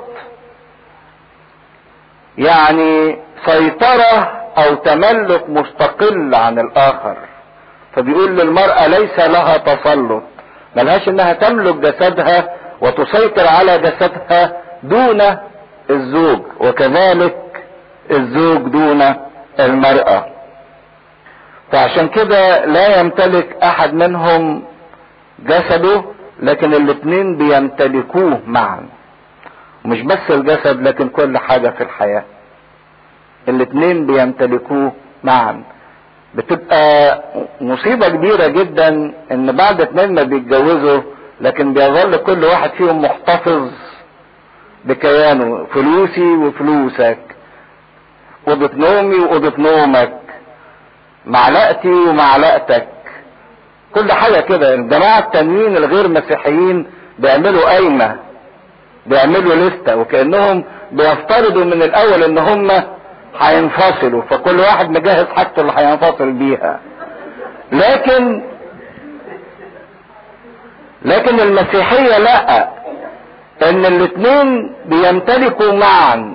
يعني سيطرة أو تملك مستقل عن الآخر. فبيقول للمرأة ليس لها تسلط. ملهاش إنها تملك جسدها وتسيطر على جسدها دون الزوج وكذلك الزوج دون المرأة. فعشان كده لا يمتلك أحد منهم جسده لكن الاتنين بيمتلكوه معا. مش بس الجسد لكن كل حاجة في الحياة. الاتنين بيمتلكوه معا. بتبقى مصيبة كبيرة جدا إن بعد اتنين ما بيتجوزوا لكن بيظل كل واحد فيهم محتفظ بكيانه فلوسي وفلوسك أوضة نومي وأوضة نومك معلقتي ومعلقتك. كل حاجة كده. الجماعة التانيين الغير مسيحيين بيعملوا قايمة بيعملوا لستة وكأنهم بيفترضوا من الأول إن هم هينفصلوا فكل واحد مجهز حاجته اللي هينفصل بيها. لكن لكن المسيحية لا إن الاتنين بيمتلكوا معا.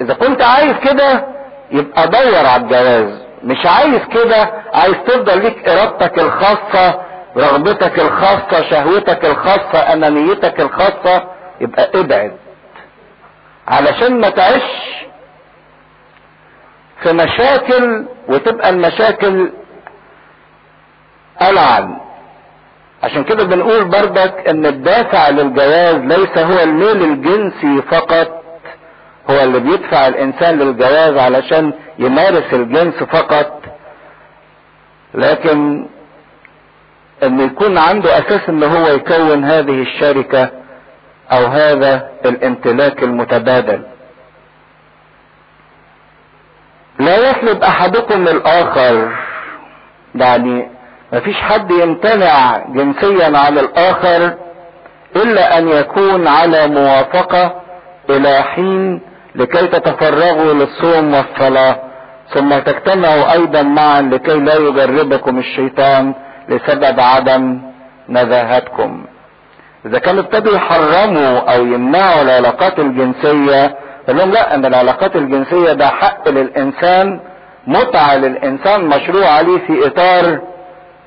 إذا كنت عايز كده يبقى دور على الجواز. مش عايز كده عايز تفضل ليك إرادتك الخاصة رغبتك الخاصة شهوتك الخاصة انانيتك الخاصة يبقى ابعد. علشان ما تعيش في مشاكل وتبقى المشاكل ألعن. عشان كده بنقول بردك إن الدافع للجواز ليس هو الميل الجنسي فقط هو اللي بيدفع الإنسان للجواز علشان يمارس الجنس فقط. لكن إن يكون عنده أساس إن هو يكون هذه الشركة أو هذا الامتلاك المتبادل. لا يسلب أحدكم الآخر. يعني مفيش حد يمتنع جنسيا عن الآخر إلا أن يكون على موافقة إلى حين لكي تتفرغوا للصوم والصلاة. ثم تجتمعوا أيضا معا لكي لا يجربكم الشيطان لسبب عدم نزاهتكم. إذا كانوا ابتدوا يحرموا أو يمنعوا العلاقات الجنسية لهم لا إن العلاقات الجنسية ده حق للإنسان متعة للإنسان مشروع عليه في إطار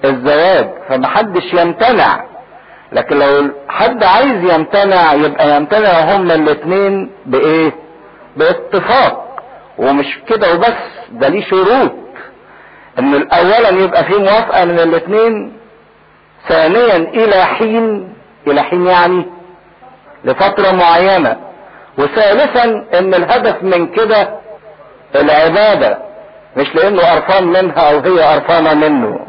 الزواج فمحدش يمتنع. لكن لو حد عايز يمتنع يبقى يمتنع هما الاتنين بإيه؟ باتفاق. ومش كده وبس ده ليه شروط. إن اولا يبقى في موافقة من الاتنين ثانيا إلى حين إلى حين يعني لفترة معينة. وثالثا إن الهدف من كده العبادة مش لأنه قرفان منها أو هي قرفانة منه.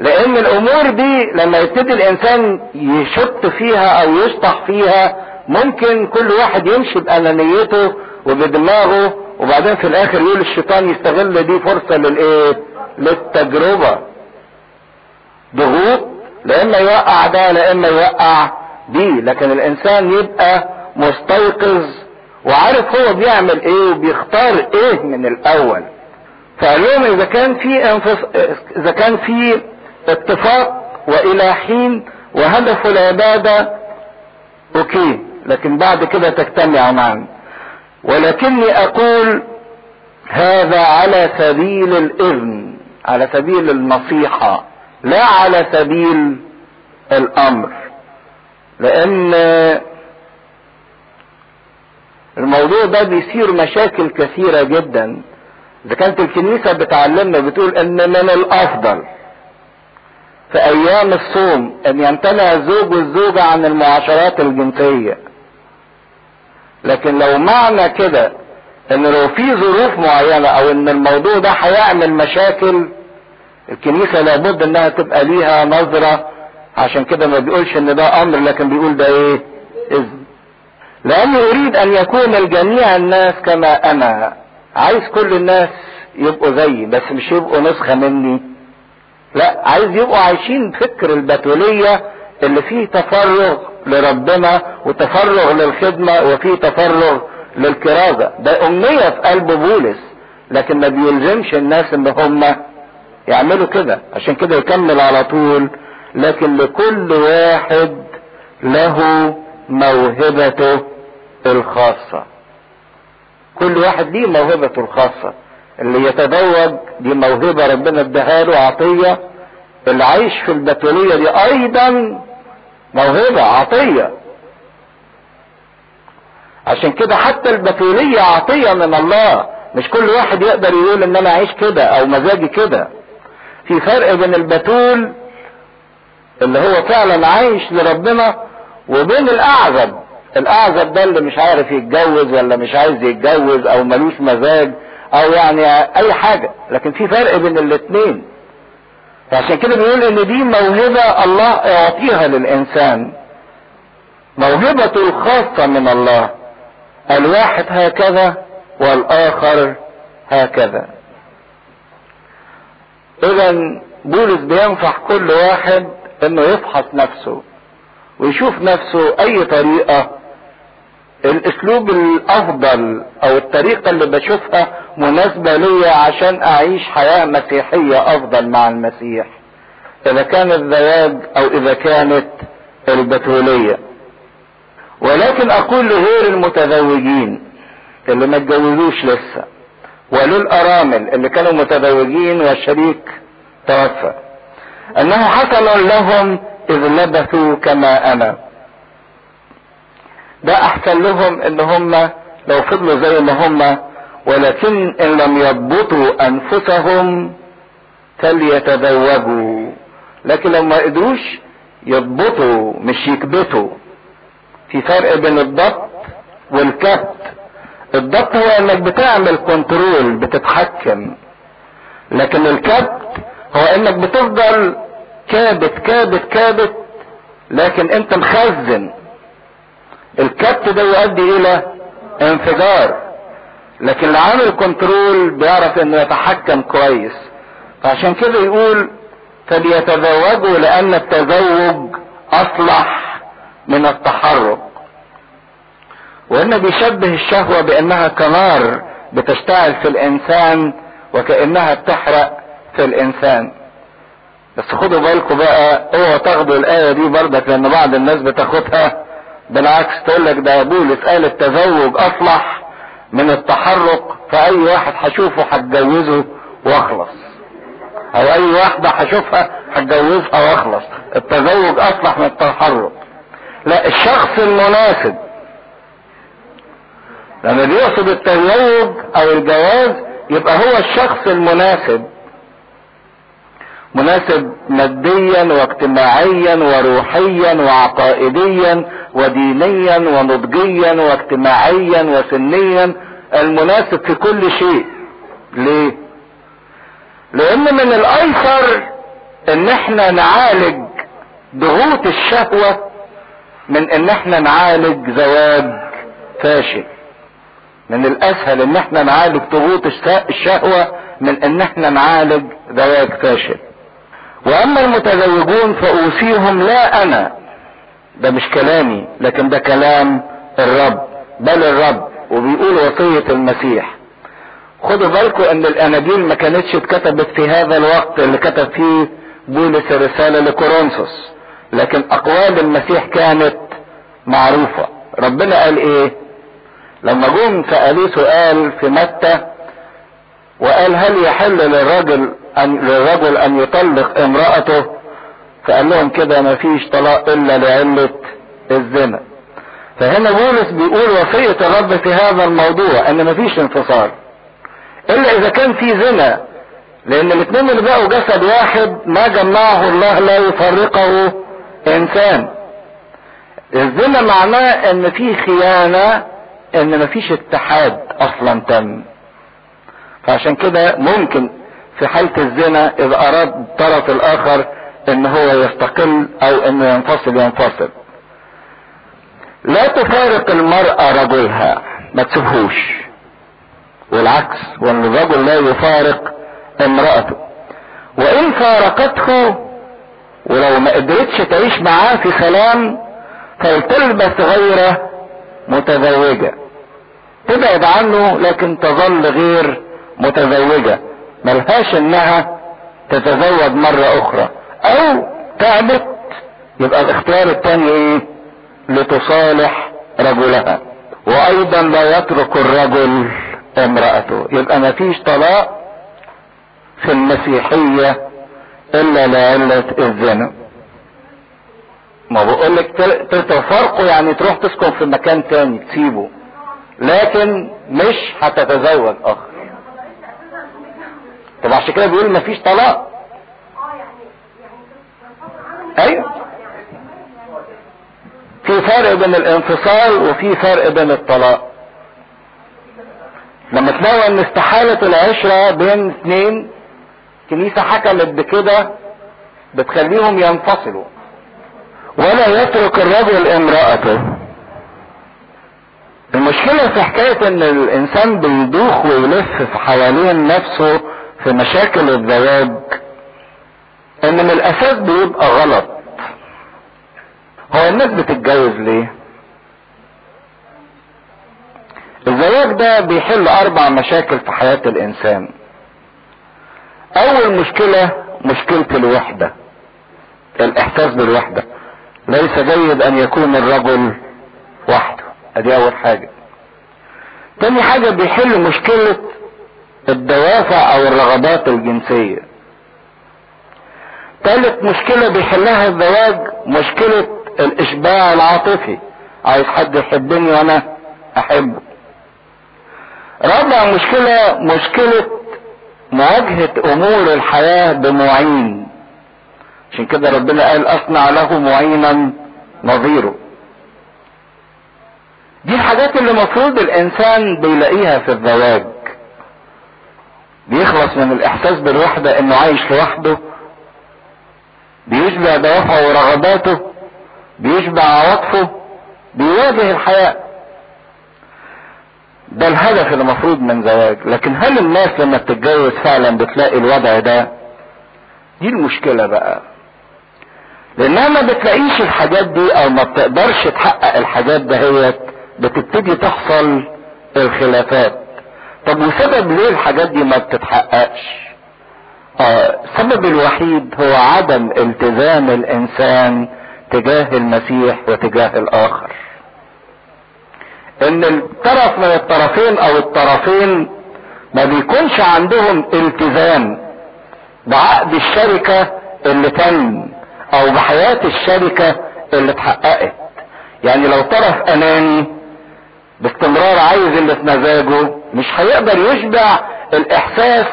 لأن الأمور دي لما يبتدي الإنسان يشط فيها أو يشطح فيها ممكن كل واحد يمشي بأنانيته وبدماغه وبعدين في الآخر يقول الشيطان يستغل دي فرصة للإيه؟ للتجربة. ضغوط لا إما يوقع ده لا إما يوقع دي لكن الإنسان يبقى مستيقظ وعارف هو بيعمل إيه وبيختار إيه من الأول فقال لهم إذا كان في. إذا كان في اتفاق وإلى حين وهدف العبادة أوكي لكن بعد كده تجتمع معا ولكني أقول هذا على سبيل الإذن على سبيل النصيحة لا على سبيل الأمر لأن الموضوع ده بيصير مشاكل كثيرة جدا. إذا كانت الكنيسة بتعلمنا بتقول إن من الأفضل في أيام الصوم أن يمتنع الزوج والزوجة عن المعاشرات الجنسية. لكن لو معنى كده إن لو في ظروف معينة أو إن الموضوع ده هيعمل مشاكل الكنيسة لابد إنها تبقى ليها نظرة عشان كده ما بيقولش إن ده أمر لكن بيقول ده إيه؟ إذن. لاني اريد أن يكون الجميع الناس كما أنا. عايز كل الناس يبقوا زيي بس مش يبقوا نسخة مني. لا عايز يبقوا عايشين فكر البتولية اللي فيه تفرغ لربنا وتفرغ للخدمة وفيه تفرغ للكرازة. ده أمنية في قلب بولس. لكن ما بيلزمش الناس إن هم يعملوا كده. عشان كده يكمل على طول. لكن لكل واحد له موهبته الخاصة. كل واحد ليه موهبته الخاصة. اللي يتزوج دي موهبة ربنا اداها له عطية. اللي عايش في البتولية دي أيضا موهبة عطية. عشان كده حتى البتولية عطية من الله. مش كل واحد يقدر يقول إن أنا عايش كده أو مزاجي كده. في فرق بين البتول اللي هو فعلا عايش لربنا وبين الأعزب. الأعزب ده اللي مش عارف يتجوز ولا مش عايز يتجوز أو ملوش مزاج أو يعني أي حاجة. لكن في فرق بين الاتنين. فعشان كده بيقول إن دي موهبة الله يعطيها للإنسان. موهبته الخاصة من الله. الواحد هكذا والآخر هكذا. اذا بولس بينصح كل واحد إنه يفحص نفسه ويشوف نفسه أي طريقة. الأسلوب الأفضل أو الطريقة اللي بشوفها مناسبة ليا عشان أعيش حياة مسيحية أفضل مع المسيح إذا كان الزواج أو إذا كانت البتولية. ولكن أقول لغير المتزوجين اللي ما اتجوزوش لسه وللأرامل اللي كانوا متزوجين والشريك توفى. أنه حصل لهم إذ لبثوا كما أنا. ده أحسن لهم إن هم لو فضلوا زي ما هم ولكن إن لم يضبطوا أنفسهم فليتزوجوا لكن لو ما قدروش يضبطوا مش يكبتوا. في فرق بين الضبط والكبت. الضبط هو إنك بتعمل كنترول بتتحكم. لكن الكبت هو انك بتفضل كابت كابت كابت لكن انت مخزن. الكبت ده يؤدي إلى انفجار. لكن اللي عامل كنترول بيعرف إنه يتحكم كويس. فعشان كده يقول فليتزوجوا لأن التزوج أصلح من التحرك. وانه بيشبه الشهوة بأنها كنار بتشتعل في الإنسان وكأنها بتحرق في الإنسان. بس خدوا بالكم بقى اوعوا تاخدوا الآية دي برضك لأن بعض الناس بتاخدها. بالعكس تقول لك ده بولس قال التزوج أصلح من التحرك فأي واحد هشوفه هتجوزه وأخلص. أو أي واحدة هشوفها هتجوزها وأخلص. التزوج أصلح من التحرك. لا الشخص المناسب. لما بيقصد التزوج أو الجواز يبقى هو الشخص المناسب. مناسب ماديا واجتماعيا وروحيا وعقائديا ودينيا ونضجيا واجتماعيا وسنيا المناسب في كل شيء. ليه؟ لأن من الأيسر إن إحنا نعالج ضغوط الشهوة من إن إحنا نعالج زواج فاشل. من الأسهل إن إحنا نعالج ضغوط الشهوة من إن إحنا نعالج زواج فاشل. وأما المتزوجون فأوصيهم لا أنا. ده مش كلامي لكن ده كلام الرب. بل الرب وبيقول وصية المسيح. خدوا بالكم إن الأناجيل ما كانتش اتكتبت في هذا الوقت اللي كتب فيه بولس الرسالة لكورنثوس. لكن أقوال المسيح كانت معروفة. ربنا قال إيه؟ لما جم سألوه سؤال في متى وقال هل يحل للرجل أن للرجل أن يطلق امرأته فقال لهم كده ما فيش طلاق إلا لعلة الزنا. فهنا بولس بيقول وصية الرب في هذا الموضوع إن ما فيش انفصال. إلا إذا كان في زنا لأن الاثنين اللي بقوا جسد واحد ما جمعه الله لا يفرقه إنسان. الزنا معناه إن في خيانة إن مفيش اتحاد أصلا تم فعشان كده ممكن في حالة الزنا اذا أراد الطرف الآخر إن هو يستقل أو إنه ينفصل ينفصل. لا تفارق المرأة رجلها ما تسيبهوش. والعكس وإن الرجل لا يفارق امرأته. وإن فارقته ولو ما قدرتش تعيش معاه في سلام فلتلبس غير متزوجة. تبعد عنه لكن تظل غير متزوجة. ملهاش إنها تتزوج مرة أخرى. أو تعبت يبقى الاختيار الثاني إيه؟ لتصالح رجلها. وأيضا لا يترك الرجل امرأته. يبقى ما فيش طلاق في المسيحية إلا لعلة الزنا. ما بقول لك تفرقوا يعني تروح تسكن في مكان تاني تسيبه. لكن مش هتتزوج اخر طب عشان كده بيقول مفيش طلاق. أيوه. في فرق بين الانفصال وفي فرق بين الطلاق. لما تلاقوا إن استحالة العشرة بين اثنين كنيسة حكمت بكده بتخليهم ينفصلوا. ولا يترك الرجل امرأته. المشكلة في حكاية إن الإنسان بيدوخ ويلف في حوالين نفسه في مشاكل الزواج إن من الأساس بيبقى غلط. هو الناس بتتجوز ليه؟ الزواج ده بيحل أربع مشاكل في حياة الإنسان. أول مشكلة مشكلة الوحدة الإحساس بالوحدة. ليس جيد أن يكون الرجل وحده. أدي أول حاجة. تاني حاجة بيحل مشكلة الدوافع أو الرغبات الجنسية. تالت مشكلة بيحلها الزواج مشكلة الإشباع العاطفي. عايز حد يحبني وأنا أحبه. رابع مشكلة مشكلة مواجهة أمور الحياة بمعين عشان كده ربنا قال أصنع له معينا نظيره. دي الحاجات اللي المفروض الإنسان بيلاقيها في الزواج. بيخلص من الإحساس بالوحدة إنه عايش لوحده بيشبع دوافعه ورغباته بيشبع عواطفه بيواجه الحياة. ده الهدف المفروض من زواج. لكن هل الناس لما بتتجوز فعلا بتلاقي الوضع ده؟ دي المشكلة بقى. لأنها ما بتلاقيش الحاجات دي أو ما بتقدرش تحقق الحاجات دهيت بتبتدي تحصل الخلافات. طب وسبب ليه الحاجات دي ما بتتحققش؟ آه السبب الوحيد هو عدم التزام الإنسان تجاه المسيح وتجاه الآخر. إن الطرف من الطرفين أو الطرفين ما بيكونش عندهم التزام بعقد الشركة اللي تم أو بحياة الشركة اللي اتحققت. يعني لو طرف أناني باستمرار عايز اللي في مزاجه مش هيقدر يشبع الإحساس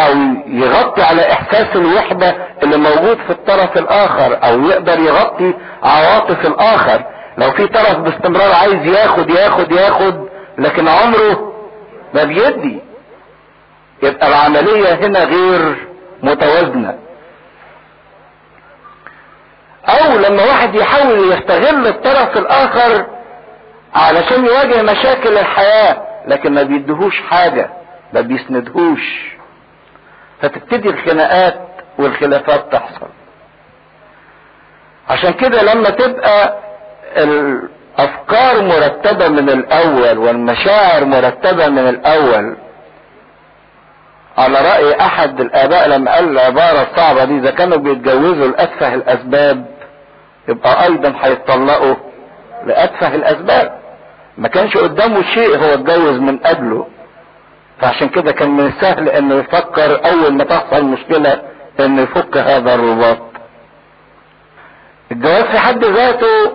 أو يغطي على إحساس الوحدة اللي موجود في الطرف الآخر أو يقدر يغطي عواطف الآخر. لو في طرف باستمرار عايز ياخد ياخد ياخد لكن عمره ما بيدي يبقى العملية هنا غير متوازنة. أو لما واحد يحاول يستغل الطرف الآخر علشان يواجه مشاكل الحياة لكن ما بيدهوش حاجة ما بيسندهوش. فتبتدي الخناقات والخلافات تحصل. عشان كده لما تبقى الأفكار مرتبة من الأول والمشاعر مرتبة من الأول على رأي أحد الآباء لما قال العبارة الصعبة دي إذا كانوا بيتجوزوا لأتفه الأسباب يبقى أيضا هيتطلقوا لأتفه الأسباب. ما كانش قدامه شيء هو اتجوز من قبله فعشان كده كان من السهل إنه يفكر أول ما تحصل مشكلة إنه يفك هذا الرباط. الجواز في حد ذاته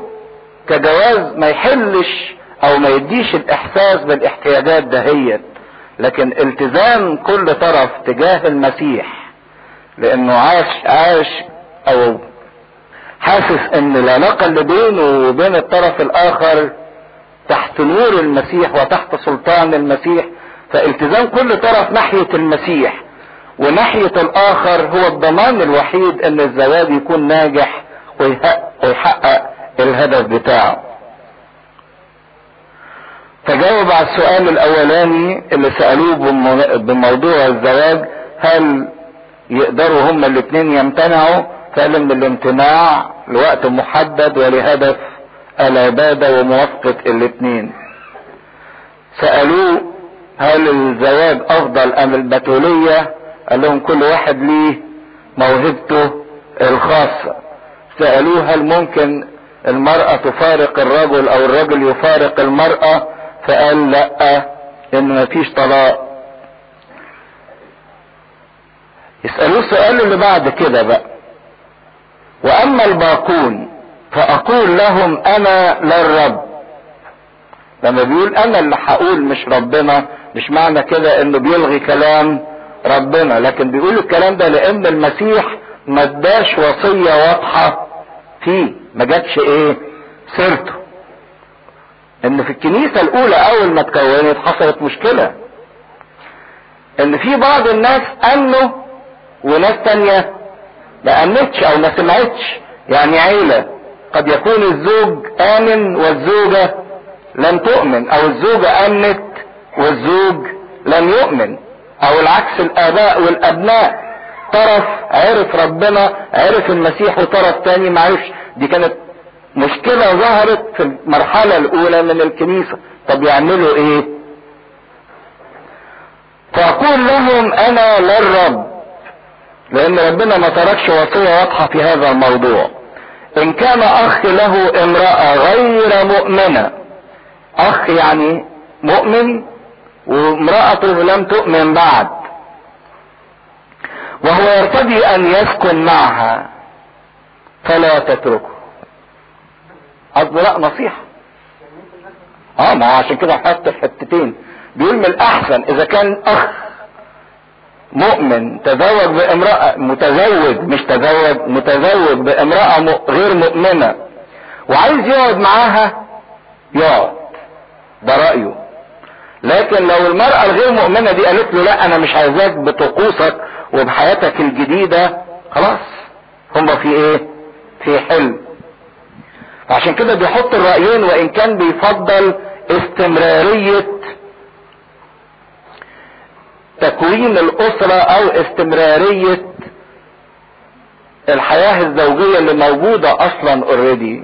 كجواز ما يحلش أو ما يديش الإحساس بالاحتياجات دهيت لكن التزام كل طرف تجاه المسيح لأنه عاش عاش أو حاسس إن العلاقة اللي بينه وبين الطرف الآخر تحت نور المسيح وتحت سلطان المسيح فالتزام كل طرف ناحية المسيح وناحية الآخر هو الضمان الوحيد إن الزواج يكون ناجح ويحقق الهدف بتاعه. تجاوب على السؤال الأولاني اللي سألوه بموضوع الزواج هل يقدروا هما الاثنين يمتنعوا؟ قال إن الامتناع لوقت محدد ولهدف العبادة وموافقة الاثنين سألوه هل الزواج أفضل أم البتولية؟ قال لهم كل واحد ليه موهبته الخاصة. سألوه هل ممكن المرأة تفارق الرجل أو الرجل يفارق المرأة؟ فقال لأ ان مفيش طلاق. يسألوه السؤال اللي بعد كده بقى. وأما الباقون فأقول لهم أنا لا الرب لما بيقول أنا اللي هقول مش ربنا مش معنى كده إنه بيلغي كلام ربنا لكن بيقول الكلام ده لأن المسيح ما اداش وصية واضحة فيه ما جاتش إيه؟ سيرته. إن في الكنيسة الأولى أول ما اتكونت حصلت مشكلة. إن في بعض الناس امنوا وناس تانية ما امنتش أو ما سمعتش يعني عيلة. قد يكون الزوج آمن والزوجة لم تؤمن أو الزوجة آمنت والزوج لم يؤمن أو العكس الآباء والأبناء. طرف عرف ربنا عرف المسيح وطرف تاني معرفش. دي كانت مشكلة ظهرت في المرحلة الأولى من الكنيسة. طب يعملوا إيه؟ فأقول لهم أنا لا الرب لأن ربنا ما تركش وصية واضحة في هذا الموضوع. إن كان أخ له امرأة غير مؤمنة أخ يعني مؤمن وامرأته لم تؤمن بعد وهو يرتدي أن يسكن معها فلا تتركه. قصده لا نصيحة. آه ما عشان كده حط الحتتين بيقول من الأحسن إذا كان أخ مؤمن تزوج بامرأة متزوج مش تزوج متزوج بامرأة غير مؤمنة. وعايز يقعد معاها؟ يقعد. ده رأيه. لكن لو المرأة الغير مؤمنة دي قالت له لا أنا مش عايزاك بطقوسك وبحياتك الجديدة خلاص. هما في إيه؟ في حلم. عشان كده بيحط الرأيين وإن كان بيفضل استمرارية تكوين الأسرة أو استمرارية الحياة الزوجية اللي موجودة أصلا اوريدي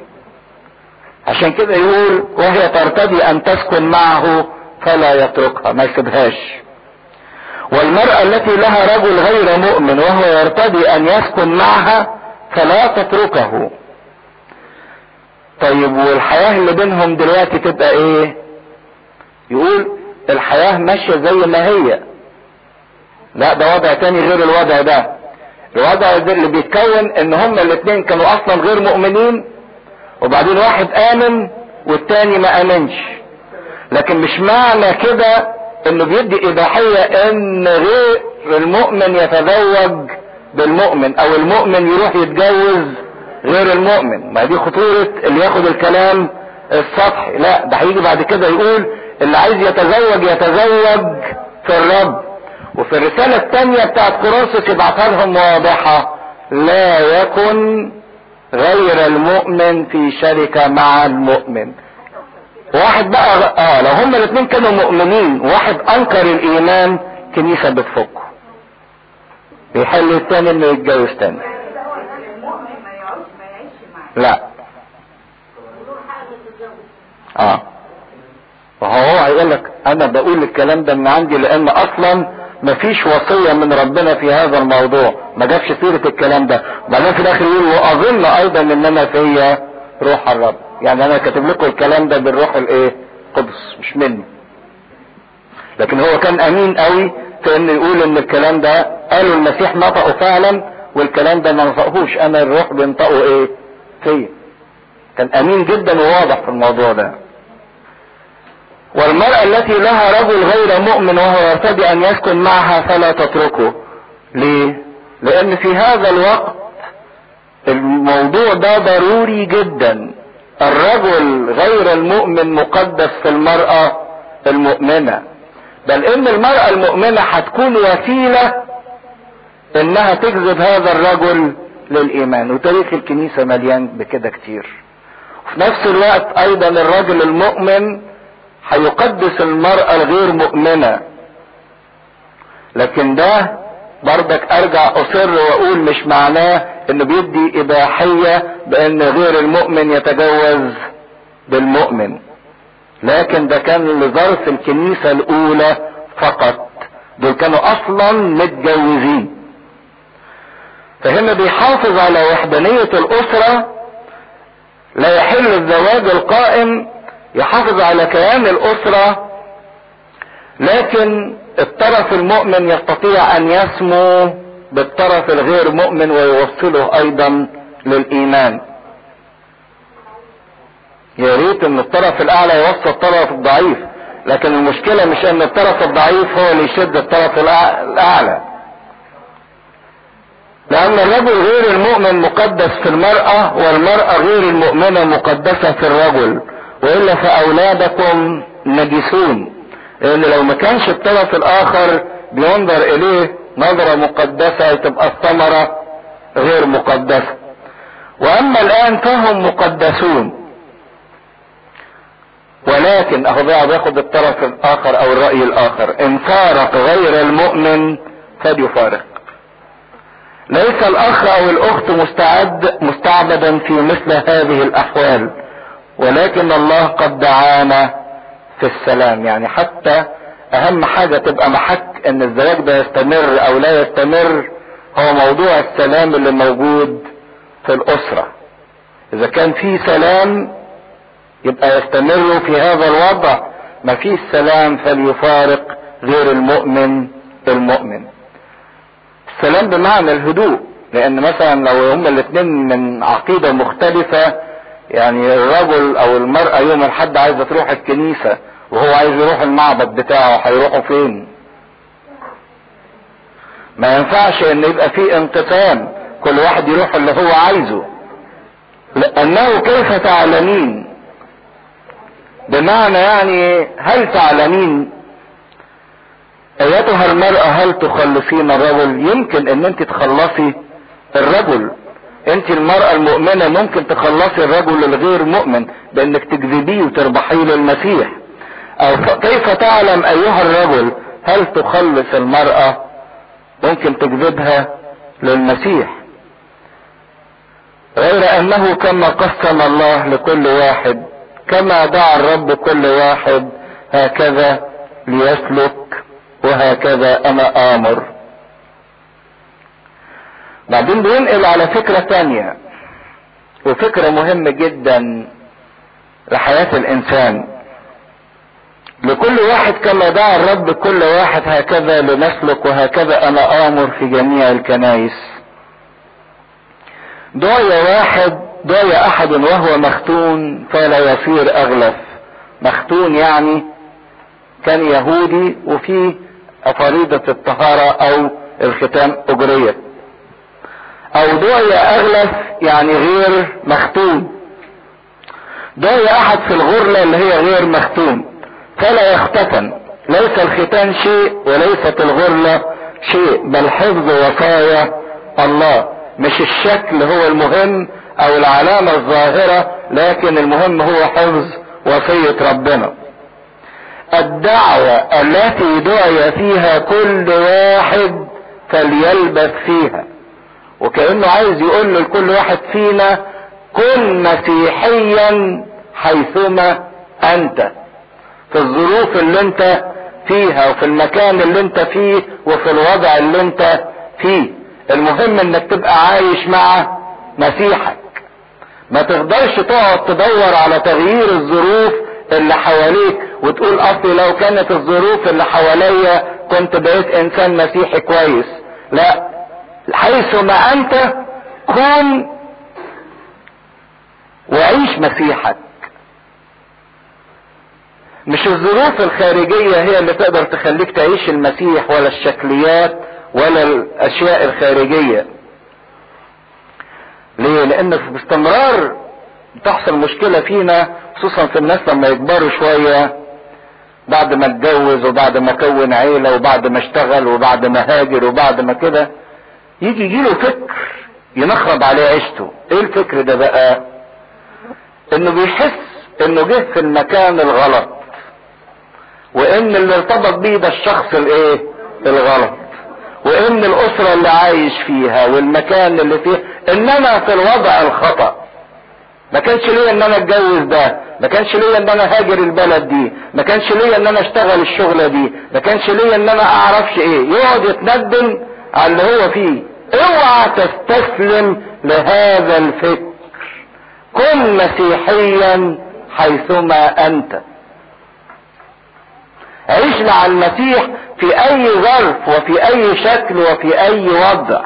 عشان كده يقول وهي ترتدي أن تسكن معه فلا يتركها. ما يسيبهاش. والمرأة التي لها رجل غير مؤمن وهو يرتدي أن يسكن معها فلا تتركه. طيب والحياة اللي بينهم دلوقتي تبقى إيه؟ يقول الحياة ماشية زي ما هي. لا ده وضع تاني غير الوضع ده. الوضع ده اللي بيتكون إن هما الاثنين كانوا أصلا غير مؤمنين وبعدين واحد آمن والتاني ما آمنش. لكن مش معنى كده إنه بيدي إباحية إن غير المؤمن يتزوج بالمؤمن أو المؤمن يروح يتجوز غير المؤمن. ما دي خطورة اللي ياخد الكلام السطحي. لا ده هيجي بعد كده يقول اللي عايز يتزوج يتزوج في الرب. وفي الرسالة الثانية بتاعت كورنثوس يبعثها لهم واضحة لا يكن غير المؤمن في شركة مع المؤمن. واحد بقى آه لو هما الاثنين كانوا مؤمنين واحد أنكر الإيمان كنيسة بتفكه. بيحل الثاني إنه يتجوز تاني. لا. آه. وهو هيقول لك أنا بقول الكلام ده من عندي لأن أصلا مفيش وصية من ربنا في هذا الموضوع. ما جابش سيرة الكلام ده. وبعدين في الآخر يقول وأظن أيضا انما فيا روح الرب. يعني أنا كاتب لكم الكلام ده بالروح الإيه؟ قدس مش مني. لكن هو كان أمين قوي في انه يقول إن الكلام ده قالوا المسيح نطقه فعلا والكلام ده ما نطقهوش. أنا الروح بينطقه إيه؟ فيا. كان أمين جدا وواضح في الموضوع ده. والمرأة التي لها رجل غير مؤمن وهو يرتدي أن يسكن معها فلا تتركه. ليه؟ لأن في هذا الوقت الموضوع ده ضروري جدا. الرجل غير المؤمن مقدس في المرأة المؤمنة. بل إن المرأة المؤمنة هتكون وسيلة إنها تجذب هذا الرجل للإيمان. وتاريخ الكنيسة مليان بكده كتير. وفي نفس الوقت أيضا الرجل المؤمن هيقدس المرأة الغير مؤمنة. لكن ده بردك أرجع أصر وأقول مش معناه إنه بيدي إباحية بأن غير المؤمن يتجوز بالمؤمن. لكن ده كان لظرف الكنيسة الأولى فقط. دول كانوا أصلا متجوزين. فهنا بيحافظ على وحدانية الأسرة لا يحل الزواج القائم يحافظ على كيان الأسرة لكن الطرف المؤمن يستطيع أن يسمو بالطرف الغير مؤمن ويوصله أيضا للإيمان. يا ريت إن الطرف الأعلى يوصل الطرف الضعيف لكن المشكلة مش إن الطرف الضعيف هو اللي يشد الطرف الأعلى. لأن الرجل غير المؤمن مقدس في المرأة والمرأة غير المؤمنة مقدسة في الرجل. والا فأولادكم نجسون. لأن لو ما كانش الطرف الآخر بينظر إليه نظرة مقدسة تبقى الثمرة غير مقدسة. وأما الآن فهم مقدسون. ولكن أهو بقى الطرف الآخر أو الرأي الآخر. إن فارق غير المؤمن فليفارق. ليس الأخ أو الأخت مستعد مستعبدا في مثل هذه الأحوال. ولكن الله قد دعانا في السلام. يعني حتى أهم حاجة تبقى محك إن الزواج ده يستمر أو لا يستمر هو موضوع السلام اللي موجود في الأسرة. إذا كان في سلام يبقى يستمروا في هذا الوضع. ما فيش سلام فليفارق غير المؤمن المؤمن السلام بمعنى الهدوء لأن مثلا لو هما الاثنين من عقيدة مختلفة يعني الرجل أو المرأة يوم الحد عايزة تروح الكنيسة وهو عايز يروح المعبد بتاعه هيروحوا فين؟ ما ينفعش إن يبقى في انقسام كل واحد يروح اللي هو عايزه. لأنه كيف تعلمين؟ بمعنى يعني هل تعلمين؟ أيتها المرأة هل تخلصين الرجل؟ يمكن إن أنت تخلصي الرجل. انت المرأة المؤمنة ممكن تخلصي الرجل الغير مؤمن بانك تجذبيه وتربحيه للمسيح. أو كيف تعلم أيها الرجل هل تخلص المرأة ممكن تجذبها للمسيح؟ غير أنه كما قسم الله لكل واحد كما دعا الرب كل واحد هكذا ليسلك وهكذا أنا آمر. بعدين بينقل على فكرة تانية. وفكرة مهمة جدا لحياة الإنسان. لكل واحد كما دعا الرب كل واحد هكذا لنسلك وهكذا أنا آمر في جميع الكنائس. دعي واحد دعي أحد وهو مختون فلا يصير أغلف. مختون يعني كان يهودي وفيه فريضة الطهارة أو الختان اجريت أو دعي اغلف يعني غير مختون دعي أحد في الغرلة اللي هي غير مختون فلا يختتن ليس الختان شيء وليست الغرلة شيء بل حفظ وصايا الله. مش الشكل هو المهم أو العلامة الظاهرة لكن المهم هو حفظ وصية ربنا. الدعوة التي دعي فيها كل واحد فليلبس فيها. وكأنه عايز يقول لكل واحد فينا كن مسيحيا حيثما أنت. في الظروف اللي أنت فيها وفي المكان اللي أنت فيه وفي الوضع اللي أنت فيه. المهم إنك تبقى عايش مع مسيحك. ما تقدرش تقعد تدور على تغيير الظروف اللي حواليك وتقول اصلي لو كانت الظروف اللي حواليا كنت بقيت إنسان مسيحي كويس. لا حيث ما أنت كن وعيش مسيحك. مش الظروف الخارجية هي اللي تقدر تخليك تعيش المسيح ولا الشكليات ولا الأشياء الخارجية. ليه؟ لأن باستمرار بتحصل مشكلة فينا خصوصا في الناس لما يكبروا شوية بعد ما اتجوز وبعد ما كون عيلة وبعد ما اشتغل وبعد ما هاجر وبعد ما كده يجي يجيله فكر ينخرب عليه عيشته. إيه الفكر ده بقى؟ إنه بيحس إنه جه في المكان الغلط. وإن اللي ارتبط بيه ده الشخص الإيه؟ الغلط. وإن الأسرة اللي عايش فيها والمكان اللي فيه إنما في الوضع الخطأ. ما كانش ليا إن أنا أتجوز ده. ما كانش ليا إن أنا هاجر البلد دي. ما كانش ليا إن أنا أشتغل الشغلة دي. ما كانش ليا إن أنا أعرفش إيه. يقعد يتندم على اللي هو فيه. اوعى تستسلم لهذا الفكر. كن مسيحيا حيثما أنت. عيش مع المسيح في أي ظرف وفي أي شكل وفي أي وضع.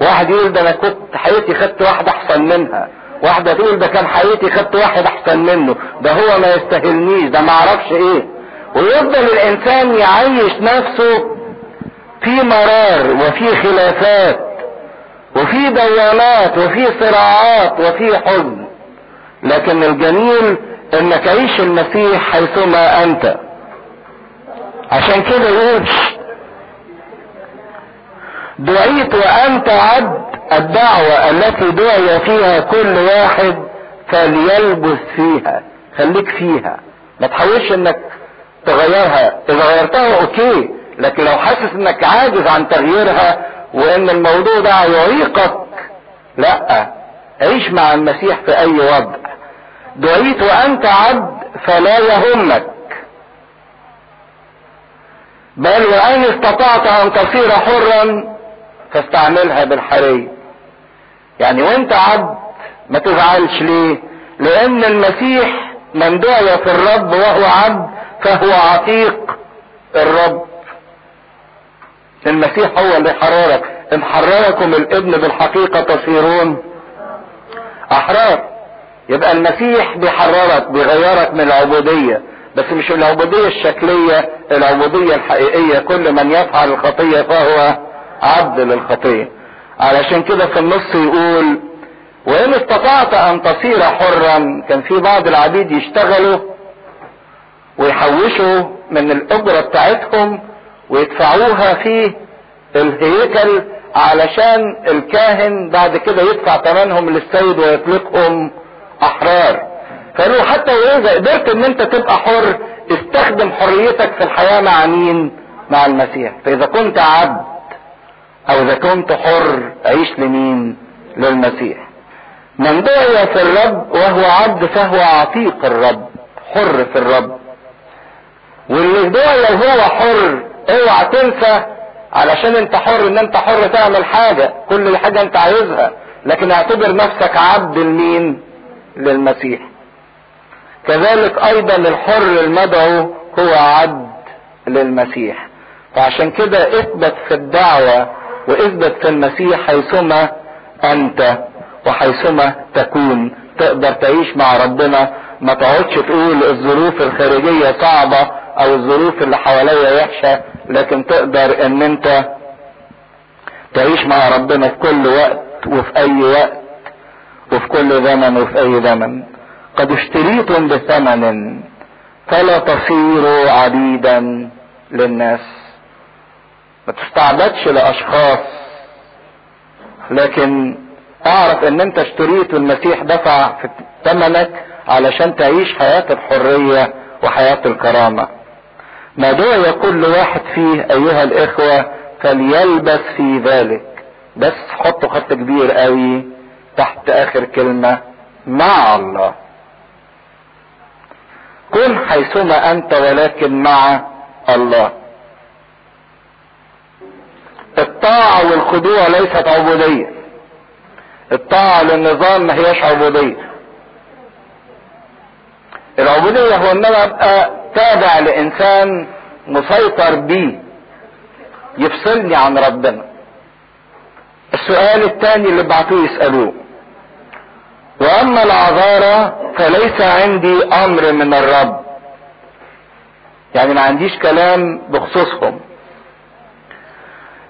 واحد يقول ده أنا كنت حياتي خدت واحدة أحسن منها. واحدة تقول ده كان حياتي خدت واحد أحسن منه. ده هو ما يستاهلنيش ده ما أعرفش إيه. ويفضل الإنسان يعيش نفسه في مرار وفي خلافات وفي دوامات وفي صراعات وفي حزن لكن الجميل إنك عيش المسيح حيثما أنت. عشان كده يقول دعيت وأنت عبد الدعوة التي دعي فيها كل واحد فليلبس فيها خليك فيها. ما تحاولش إنك تغيرها. إذا غيرتها أوكي لكن لو حاسس إنك عاجز عن تغييرها وإن الموضوع ده يعيقك لأ عيش مع المسيح في أي وضع. دعيت وأنت عبد فلا يهمك. بل وإن استطعت أن تصير حرا فاستعملها بالحرية. يعني وإنت عبد ما تزعلش ليه؟ لأن المسيح من دعي في الرب وهو عبد فهو عتيق الرب. المسيح هو اللي حررك إن حرركم الإبن بالحقيقة تصيرون أحرار. يبقى المسيح بيحررك بيغيرك من العبودية. بس مش العبودية الشكلية العبودية الحقيقية. كل من يفعل الخطية فهو عبد للخطية. علشان كده في النص يقول وإن استطعت أن تصير حرا كان في بعض العبيد يشتغلوا ويحوشوا من الاجرة بتاعتهم ويدفعوها في الهيكل علشان الكاهن بعد كده يدفع ثمنهم للسيد ويطلقهم أحرار. فقالوا حتى واذا قدرت إن أنت تبقى حر استخدم حريتك في الحياة مع مين؟ مع المسيح. فإذا كنت عبد أو إذا كنت حر عيش لمين؟ للمسيح. من دعي في الرب وهو عبد فهو عتيق الرب حر في الرب. واللي دعي وهو حر اوعى تنسى علشان انت حر ان انت حر تعمل حاجة كل حاجة انت عايزها. لكن اعتبر نفسك عبد لمين للمسيح. كذلك أيضا الحر المدعو هو عبد للمسيح. فعشان كده اثبت في الدعوة واثبت في المسيح حيثما انت وحيثما تكون. تقدر تعيش مع ربنا. ما تقعدش تقول الظروف الخارجية صعبة أو الظروف اللي حواليا وحشة لكن تقدر إن أنت تعيش مع ربنا في كل وقت وفي أي وقت وفي كل زمن وفي أي زمن. قد اشتريتم بثمن فلا تصيروا عبيدا للناس. ما تستعبدش لأشخاص لكن اعرف إن أنت اشتريت والمسيح دفع في ثمنك علشان تعيش حياة الحرية وحياة الكرامة. ما دعي كل واحد فيه أيها الإخوة فليلبس في ذلك. بس حطوا خط كبير قوي تحت آخر كلمة مع الله. كن حيثما أنت ولكن مع الله. الطاعة والخضوع ليست عبودية. الطاعة للنظام ما هياش عبودية. العبودية هو ان أنا أبقى تابع لإنسان مسيطر بيه. يفصلني عن ربنا. السؤال الثاني اللي بعتوه يسألوه. وأما العذارى فليس عندي أمر من الرب. يعني ما عنديش كلام بخصوصهم.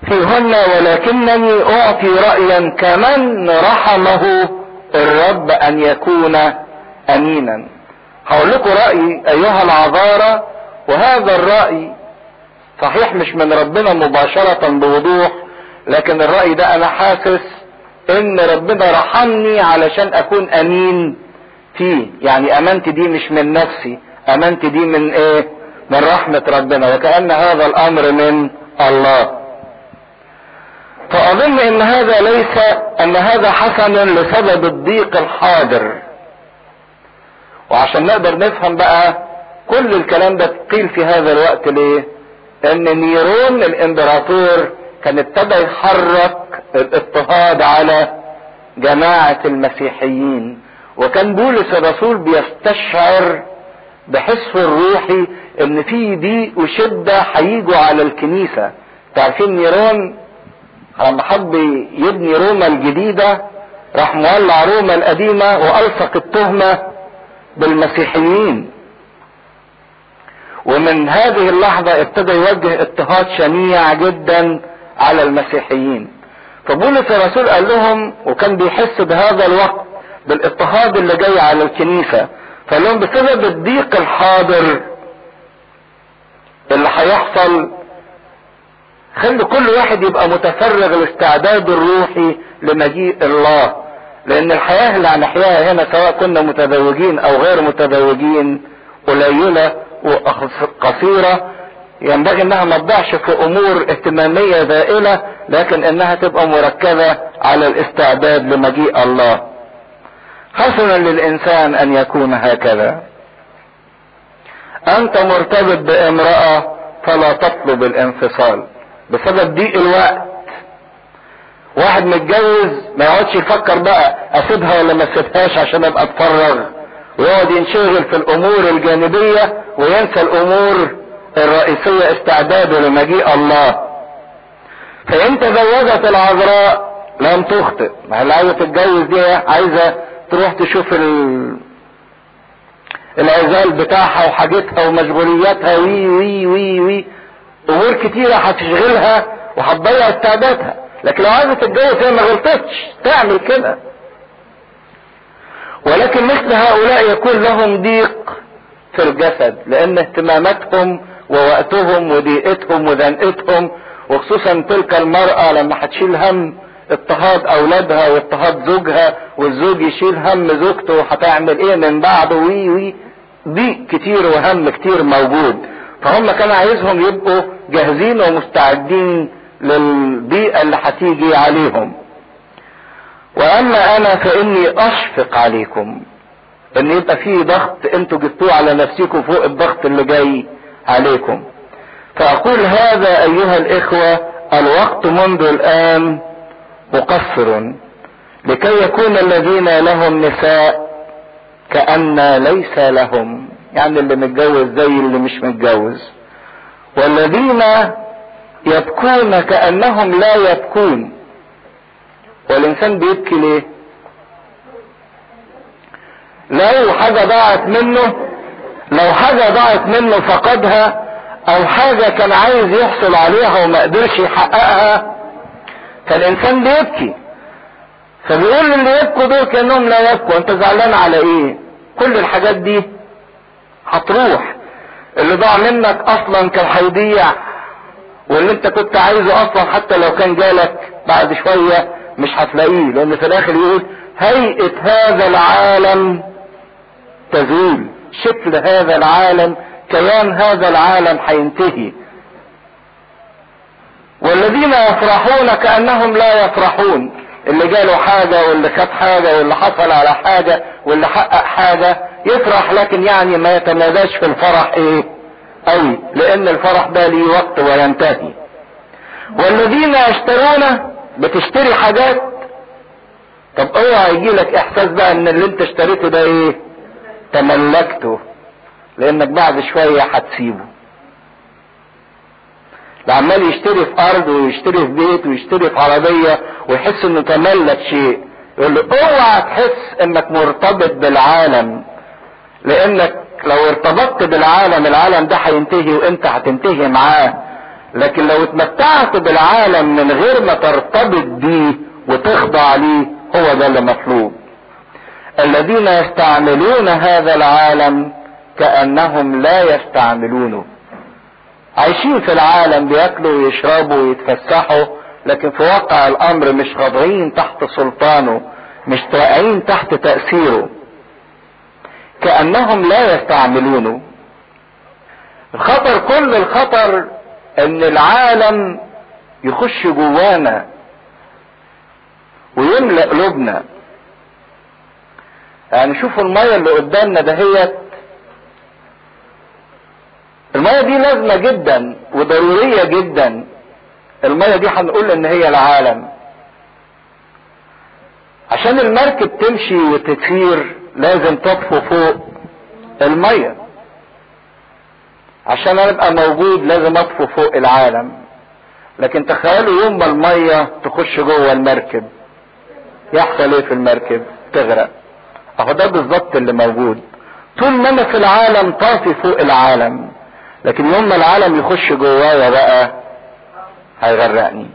فيهن ولكنني أعطي رأيا كمن رحمه الرب أن يكون أمينا. هقول لكم رأيي أيها العذارى وهذا الرأي صحيح مش من ربنا مباشرة بوضوح لكن الرأي ده أنا حاسس إن ربنا رحمني علشان أكون أمين فيه. يعني امانتي دي مش من نفسي امانتي دي من إيه؟ من رحمة ربنا وكأن هذا الأمر من الله. فأظن إن هذا ليس إن هذا حسن لسبب الضيق الحاضر. وعشان نقدر نفهم بقى كل الكلام ده قيل في هذا الوقت ليه؟ ان نيرون الإمبراطور كان ابتدى يحرك الاضطهاد على جماعة المسيحيين وكان بولس الرسول بيستشعر بحسه الروحي إن في ضيق وشدة هيجوا على الكنيسة. تعرفين نيرون؟ لما حب يبني روما الجديدة راح مولع روما القديمة وألصق التهمة بالمسيحيين. ومن هذه اللحظة ابتدى يوجه اضطهاد شنيع جدا على المسيحيين. فبولس الرسول قال لهم وكان بيحس بهذا الوقت بالاضطهاد اللي جاي على الكنيسة فقال لهم بسبب الضيق الحاضر اللي هيحصل خلي كل واحد يبقى متفرغ الاستعداد الروحي لمجيء الله. لأن الحياة اللي هنحياها هنا سواء كنا متزوجين أو غير متزوجين قليلة وقصيرة. ينبغي إنها ما تضيعش في أمور اهتمامية زائلة لكن إنها تبقى مركزة على الاستعداد لمجيء الله. حسنا للإنسان أن يكون هكذا. أنت مرتبط بامرأة فلا تطلب الانفصال. بسبب ضيق الوقت واحد متجوز ما يقعدش يفكر بقى أسيبها ولا ما أسيبهاش عشان أبقى أتفرغ. ويقعد ينشغل في الأمور الجانبية وينسى الأمور الرئيسية استعداده لمجيء الله. فإن تزوجت العذراء لم تخطئ. ما اللي عايزة تتجوز دي عايزة تروح تشوف ال... العزال بتاعها وحاجتها ومشغولياتها. وي وي وي وي. أمور كتيرة هتشغلها وهتضيع استعدادها. لكن لو عايزة تتجوز هي ما غلطتش تعمل كده. ولكن مثل هؤلاء يكون لهم ضيق في الجسد لأن اهتماماتهم ووقتهم وضيقتهم وزنقتهم وخصوصا تلك المرأة لما هتشيل هم اضطهاد أولادها واضطهاد زوجها والزوج يشيل هم زوجته هتعمل إيه من بعده وي وي ضيق كتير وهم كتير موجود. فهم كان عايزهم يبقوا جاهزين ومستعدين للبيئة اللي هتيجي عليهم. وأما أنا فإني أشفق عليكم. إن يبقى في ضغط أنتوا جبتوه على نفسكم فوق الضغط اللي جاي عليكم. فأقول هذا أيها الإخوة الوقت منذ الآن مقصر لكي يكون الذين لهم نساء كأن ليس لهم يعني اللي متجوز زي اللي مش متجوز. والذين يبكون كأنهم لا يبكون. والإنسان بيبكي ليه؟ لو حاجة ضاعت منه لو حاجة ضاعت منه فقدها أو حاجة كان عايز يحصل عليها وما قدرش يحققها فالإنسان بيبكي. فبيقول اللي يبكوا دول كأنهم لا يبكوا. أنت زعلان على إيه؟ كل الحاجات دي هتروح. اللي ضاع منك أصلا كان هيضيع واللي انت كنت عايزه أصلا حتى لو كان جالك بعد شوية مش هتلاقيه لأن في الآخر يقول هيئة هذا العالم تزول. شكل هذا العالم كيان هذا العالم هينتهي. والذين يفرحون كأنهم لا يفرحون. اللي جاله حاجة واللي خد حاجة واللي حصل على حاجة واللي حقق حاجة يفرح لكن يعني ما يتماداش في الفرح إيه؟ قوي لأن الفرح ده ليه وقت وينتهي. والذين يشترون بتشتري حاجات طب اوعى يجي لك احساس بقى ان اللي انت اشتريته ده إيه؟ تملكته لأنك بعد شوية هتسيبه. ده عمال يشتري في أرض ويشتري في بيت ويشتري في عربية ويحس إنه تملك شيء يقول له اوعى تحس إنك مرتبط بالعالم لأنك لو ارتبطت بالعالم العالم ده هينتهي وانت هتنتهي معاه. لكن لو اتمتعت بالعالم من غير ما ترتبط بيه وتخضع ليه هو ده اللي مطلوب. الذين يستعملون هذا العالم كأنهم لا يستعملونه. عايشين في العالم بياكلوا ويشربوا ويتفسحوا لكن في واقع الأمر مش خاضعين تحت سلطانه مش واقعين تحت تأثيره. كأنهم لا يستعملونه الخطر كل الخطر إن العالم يخش جوانا ويملأ قلوبنا يعني شوفوا المية اللي قدامنا دهيت. المية دي لازمة جدا وضرورية جدا. المية دي هنقول إن هي العالم. عشان المركب تمشي وتسير لازم تطفو فوق المية. عشان أبقى موجود لازم أطفو فوق العالم. لكن تخيلوا يوم ما المية تخش جوه المركب. يحصل إيه في المركب؟ تغرق. أهو ده بالظبط اللي موجود. طول ما أنا في العالم طافي فوق العالم. لكن يوم ما العالم يخش جوايا بقى هيغرقني.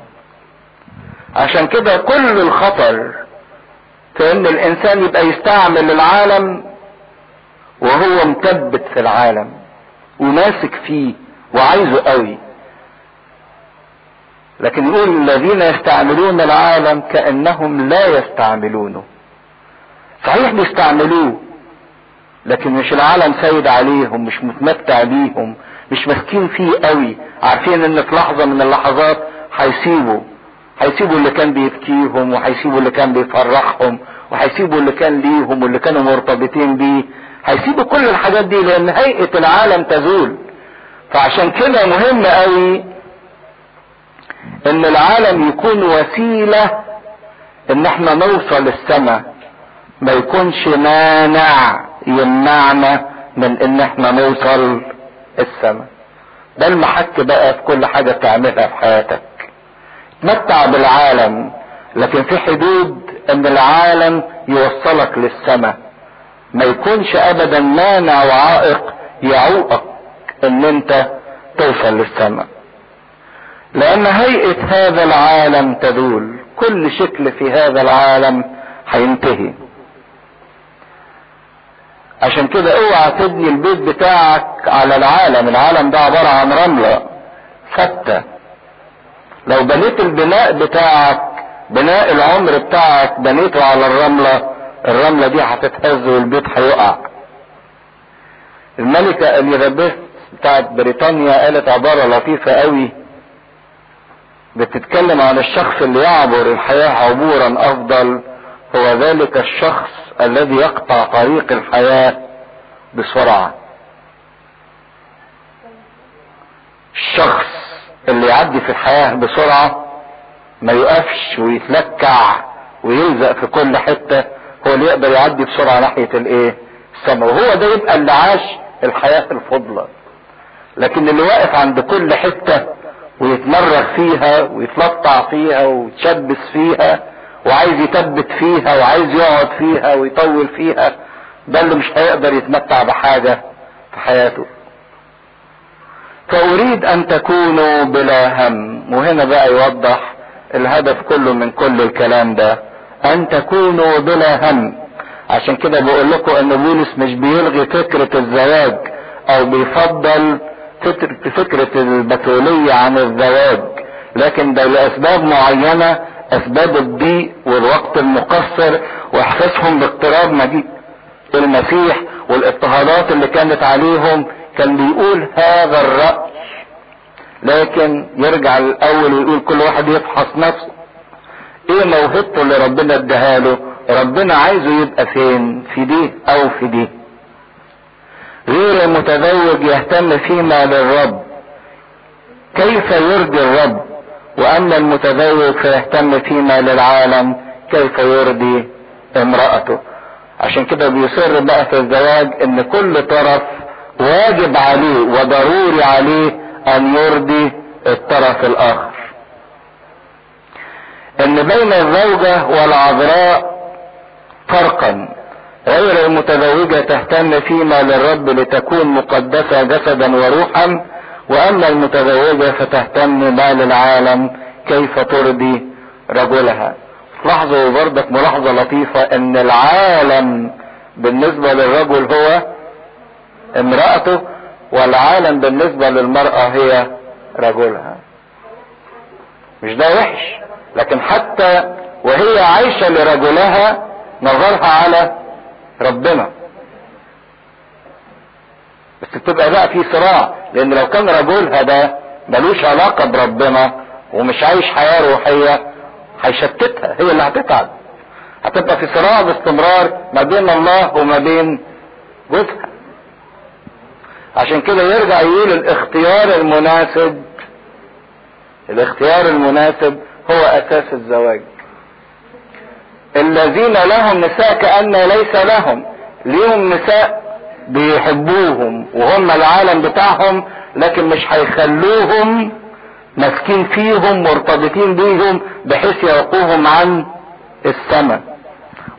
عشان كده كل الخطر في ان الإنسان يبقى يستعمل العالم وهو مثبت في العالم وماسك فيه وعايزه قوي. لكن يقول الذين يستعملون العالم كأنهم لا يستعملونه. صحيح بيستعملوه لكن مش العالم سيد عليهم مش متمتع بيهم مش ماسكين فيه قوي عارفين إن في لحظة من اللحظات هيسيبوا هيسيبوا اللي كان بيبكيهم وهيسيبوا اللي كان بيفرحهم وهيسيبوا اللي كان ليهم واللي كانوا مرتبطين بيه. هيسيبوا كل الحاجات دي لأن هيئة العالم تزول. فعشان كده مهم قوي إن العالم يكون وسيلة إن إحنا نوصل السماء ما يكونش مانع يمنعنا من إن إحنا نوصل السماء. ده المحك بقى في كل حاجة تعملها في حياتك. تمتع بالعالم لكن في حدود أن العالم يوصلك للسماء. ما يكونش ابدا مانع وعائق يعوقك أن أنت توصل للسماء. لأن هيئة هذا العالم تدول كل شكل في هذا العالم هينتهي. عشان كده اوعى تبني البيت بتاعك على العالم. العالم ده عبارة عن رملة ثابتة. لو بنيت البناء بتاعك بناء العمر بتاعك بنيته على الرملة الرملة دي هتتهز والبيت هيقع. الملكة إليزابيث بتاعت بريطانيا قالت عبارة لطيفة قوي بتتكلم عن الشخص اللي يعبر الحياة عبورا أفضل هو ذلك الشخص الذي يقطع طريق الحياة بسرعة. الشخص اللي يعدي في الحياة بسرعة ما يقفش ويتلكع ويلزق في كل حتة هو اللي يقدر يعدي بسرعة ناحية الإيه؟ السماء. وهو ده يبقى اللي عاش الحياة الفضلة. لكن اللي واقف عند كل حتة ويتمرغ فيها ويتلطع فيها ويتشبث فيها وعايز يثبت فيها وعايز يقعد فيها ويطول فيها ده اللي مش هيقدر يتمتع بحاجة في حياته. فأريد أن تكونوا بلا هم. وهنا بقى يوضح الهدف كله من كل الكلام ده. أن تكونوا بلا هم. عشان كده بقول لكم أن بولس مش بيلغي فكرة الزواج أو بيفضل فكرة, البتولية عن الزواج. لكن ده لأسباب معينة أسباب الضيق والوقت المقصر وإحساسهم باقتراب مجيء المسيح والإضطهادات اللي كانت عليهم. كان بيقول هذا الرأي لكن يرجع الأول ويقول كل واحد يفحص نفسه. إيه موهبته اللي ربنا اداها له؟ ربنا عايزه يبقى فين؟ في دي أو في دي. غير المتزوج يهتم فيما للرب. كيف يرضي الرب؟ وأما المتزوج فيهتم فيما للعالم كيف يرضي امرأته؟ عشان كده بيصر بقى في الزواج إن كل طرف واجب عليه وضروري عليه أن يرضي الطرف الآخر. إن بين الزوجة والعذراء فرقا غير المتزوجة تهتم فيما للرب لتكون مقدسة جسدا وروحا وأما المتزوجة فتهتم ما للعالم كيف ترضي رجلها. لاحظوا برضك ملاحظة لطيفة إن العالم بالنسبة للرجل هو امرأته والعالم بالنسبة للمرأة هي رجلها. مش ده وحش لكن حتى وهي عايشة لرجلها نظرها على ربنا. بس بتبقى بقى في صراع لأن لو كان رجلها ده ملوش علاقة بربنا ومش عايش حياة روحية هيشتتها هي اللي هتتعب. هتبقى في صراع باستمرار ما بين الله وما بين جوزها. عشان كده يرجع يقول الاختيار المناسب الاختيار المناسب هو أساس الزواج. الذين لهم نساء كأن ليس لهم ليهم نساء بيحبوهم وهم العالم بتاعهم لكن مش هيخلوهم ماسكين فيهم مرتبطين بيهم بحيث يوقوهم عن السماء.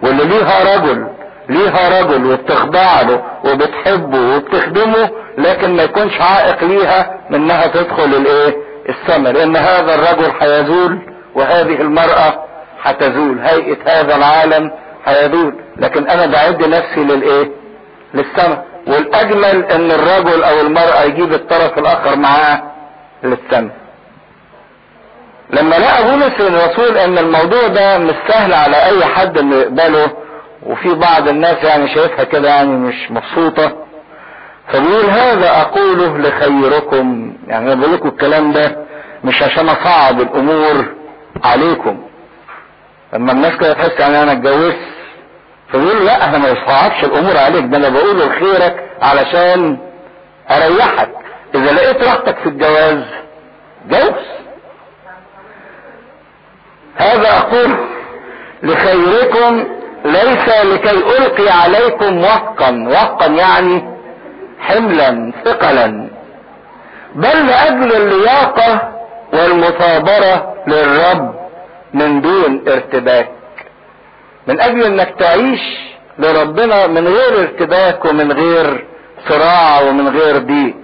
واللي ليها رجل ليها رجل وبتخضع له وبتحبه وبتخدمه لكن ما يكونش عائق ليها من انها تدخل الايه؟ السماء. لأن هذا الرجل هيزول وهذه المرأة هتزول هيئة هذا العالم هيزول لكن أنا بعد نفسي للإيه؟ للسماء. والأجمل إن الرجل أو المرأة يجيب الطرف الآخر معاه للسماء. لما لقى بولس الرسول إن الموضوع ده مش سهل على أي حد إنه يقبله وفي بعض الناس يعني شايفها كده يعني مش مبسوطة فبيقول هذا أقوله لخيركم. يعني أنا بقول لكم الكلام ده مش عشان أصعب الأمور عليكم. لما الناس كده تحس يعني أنا اتجوزت فبيقول لا أنا ما بصعبش الأمور عليك ده أنا بقوله لخيرك علشان أريحك. إذا لقيت راحتك في الجواز جوز. هذا أقول لخيركم ليس لكي ألقي عليكم وقا وقا يعني حملا ثقلا. بل لأجل اللياقة والمثابرة للرب من دون ارتباك. من أجل إنك تعيش لربنا من غير ارتباك ومن غير صراع ومن غير ضيق.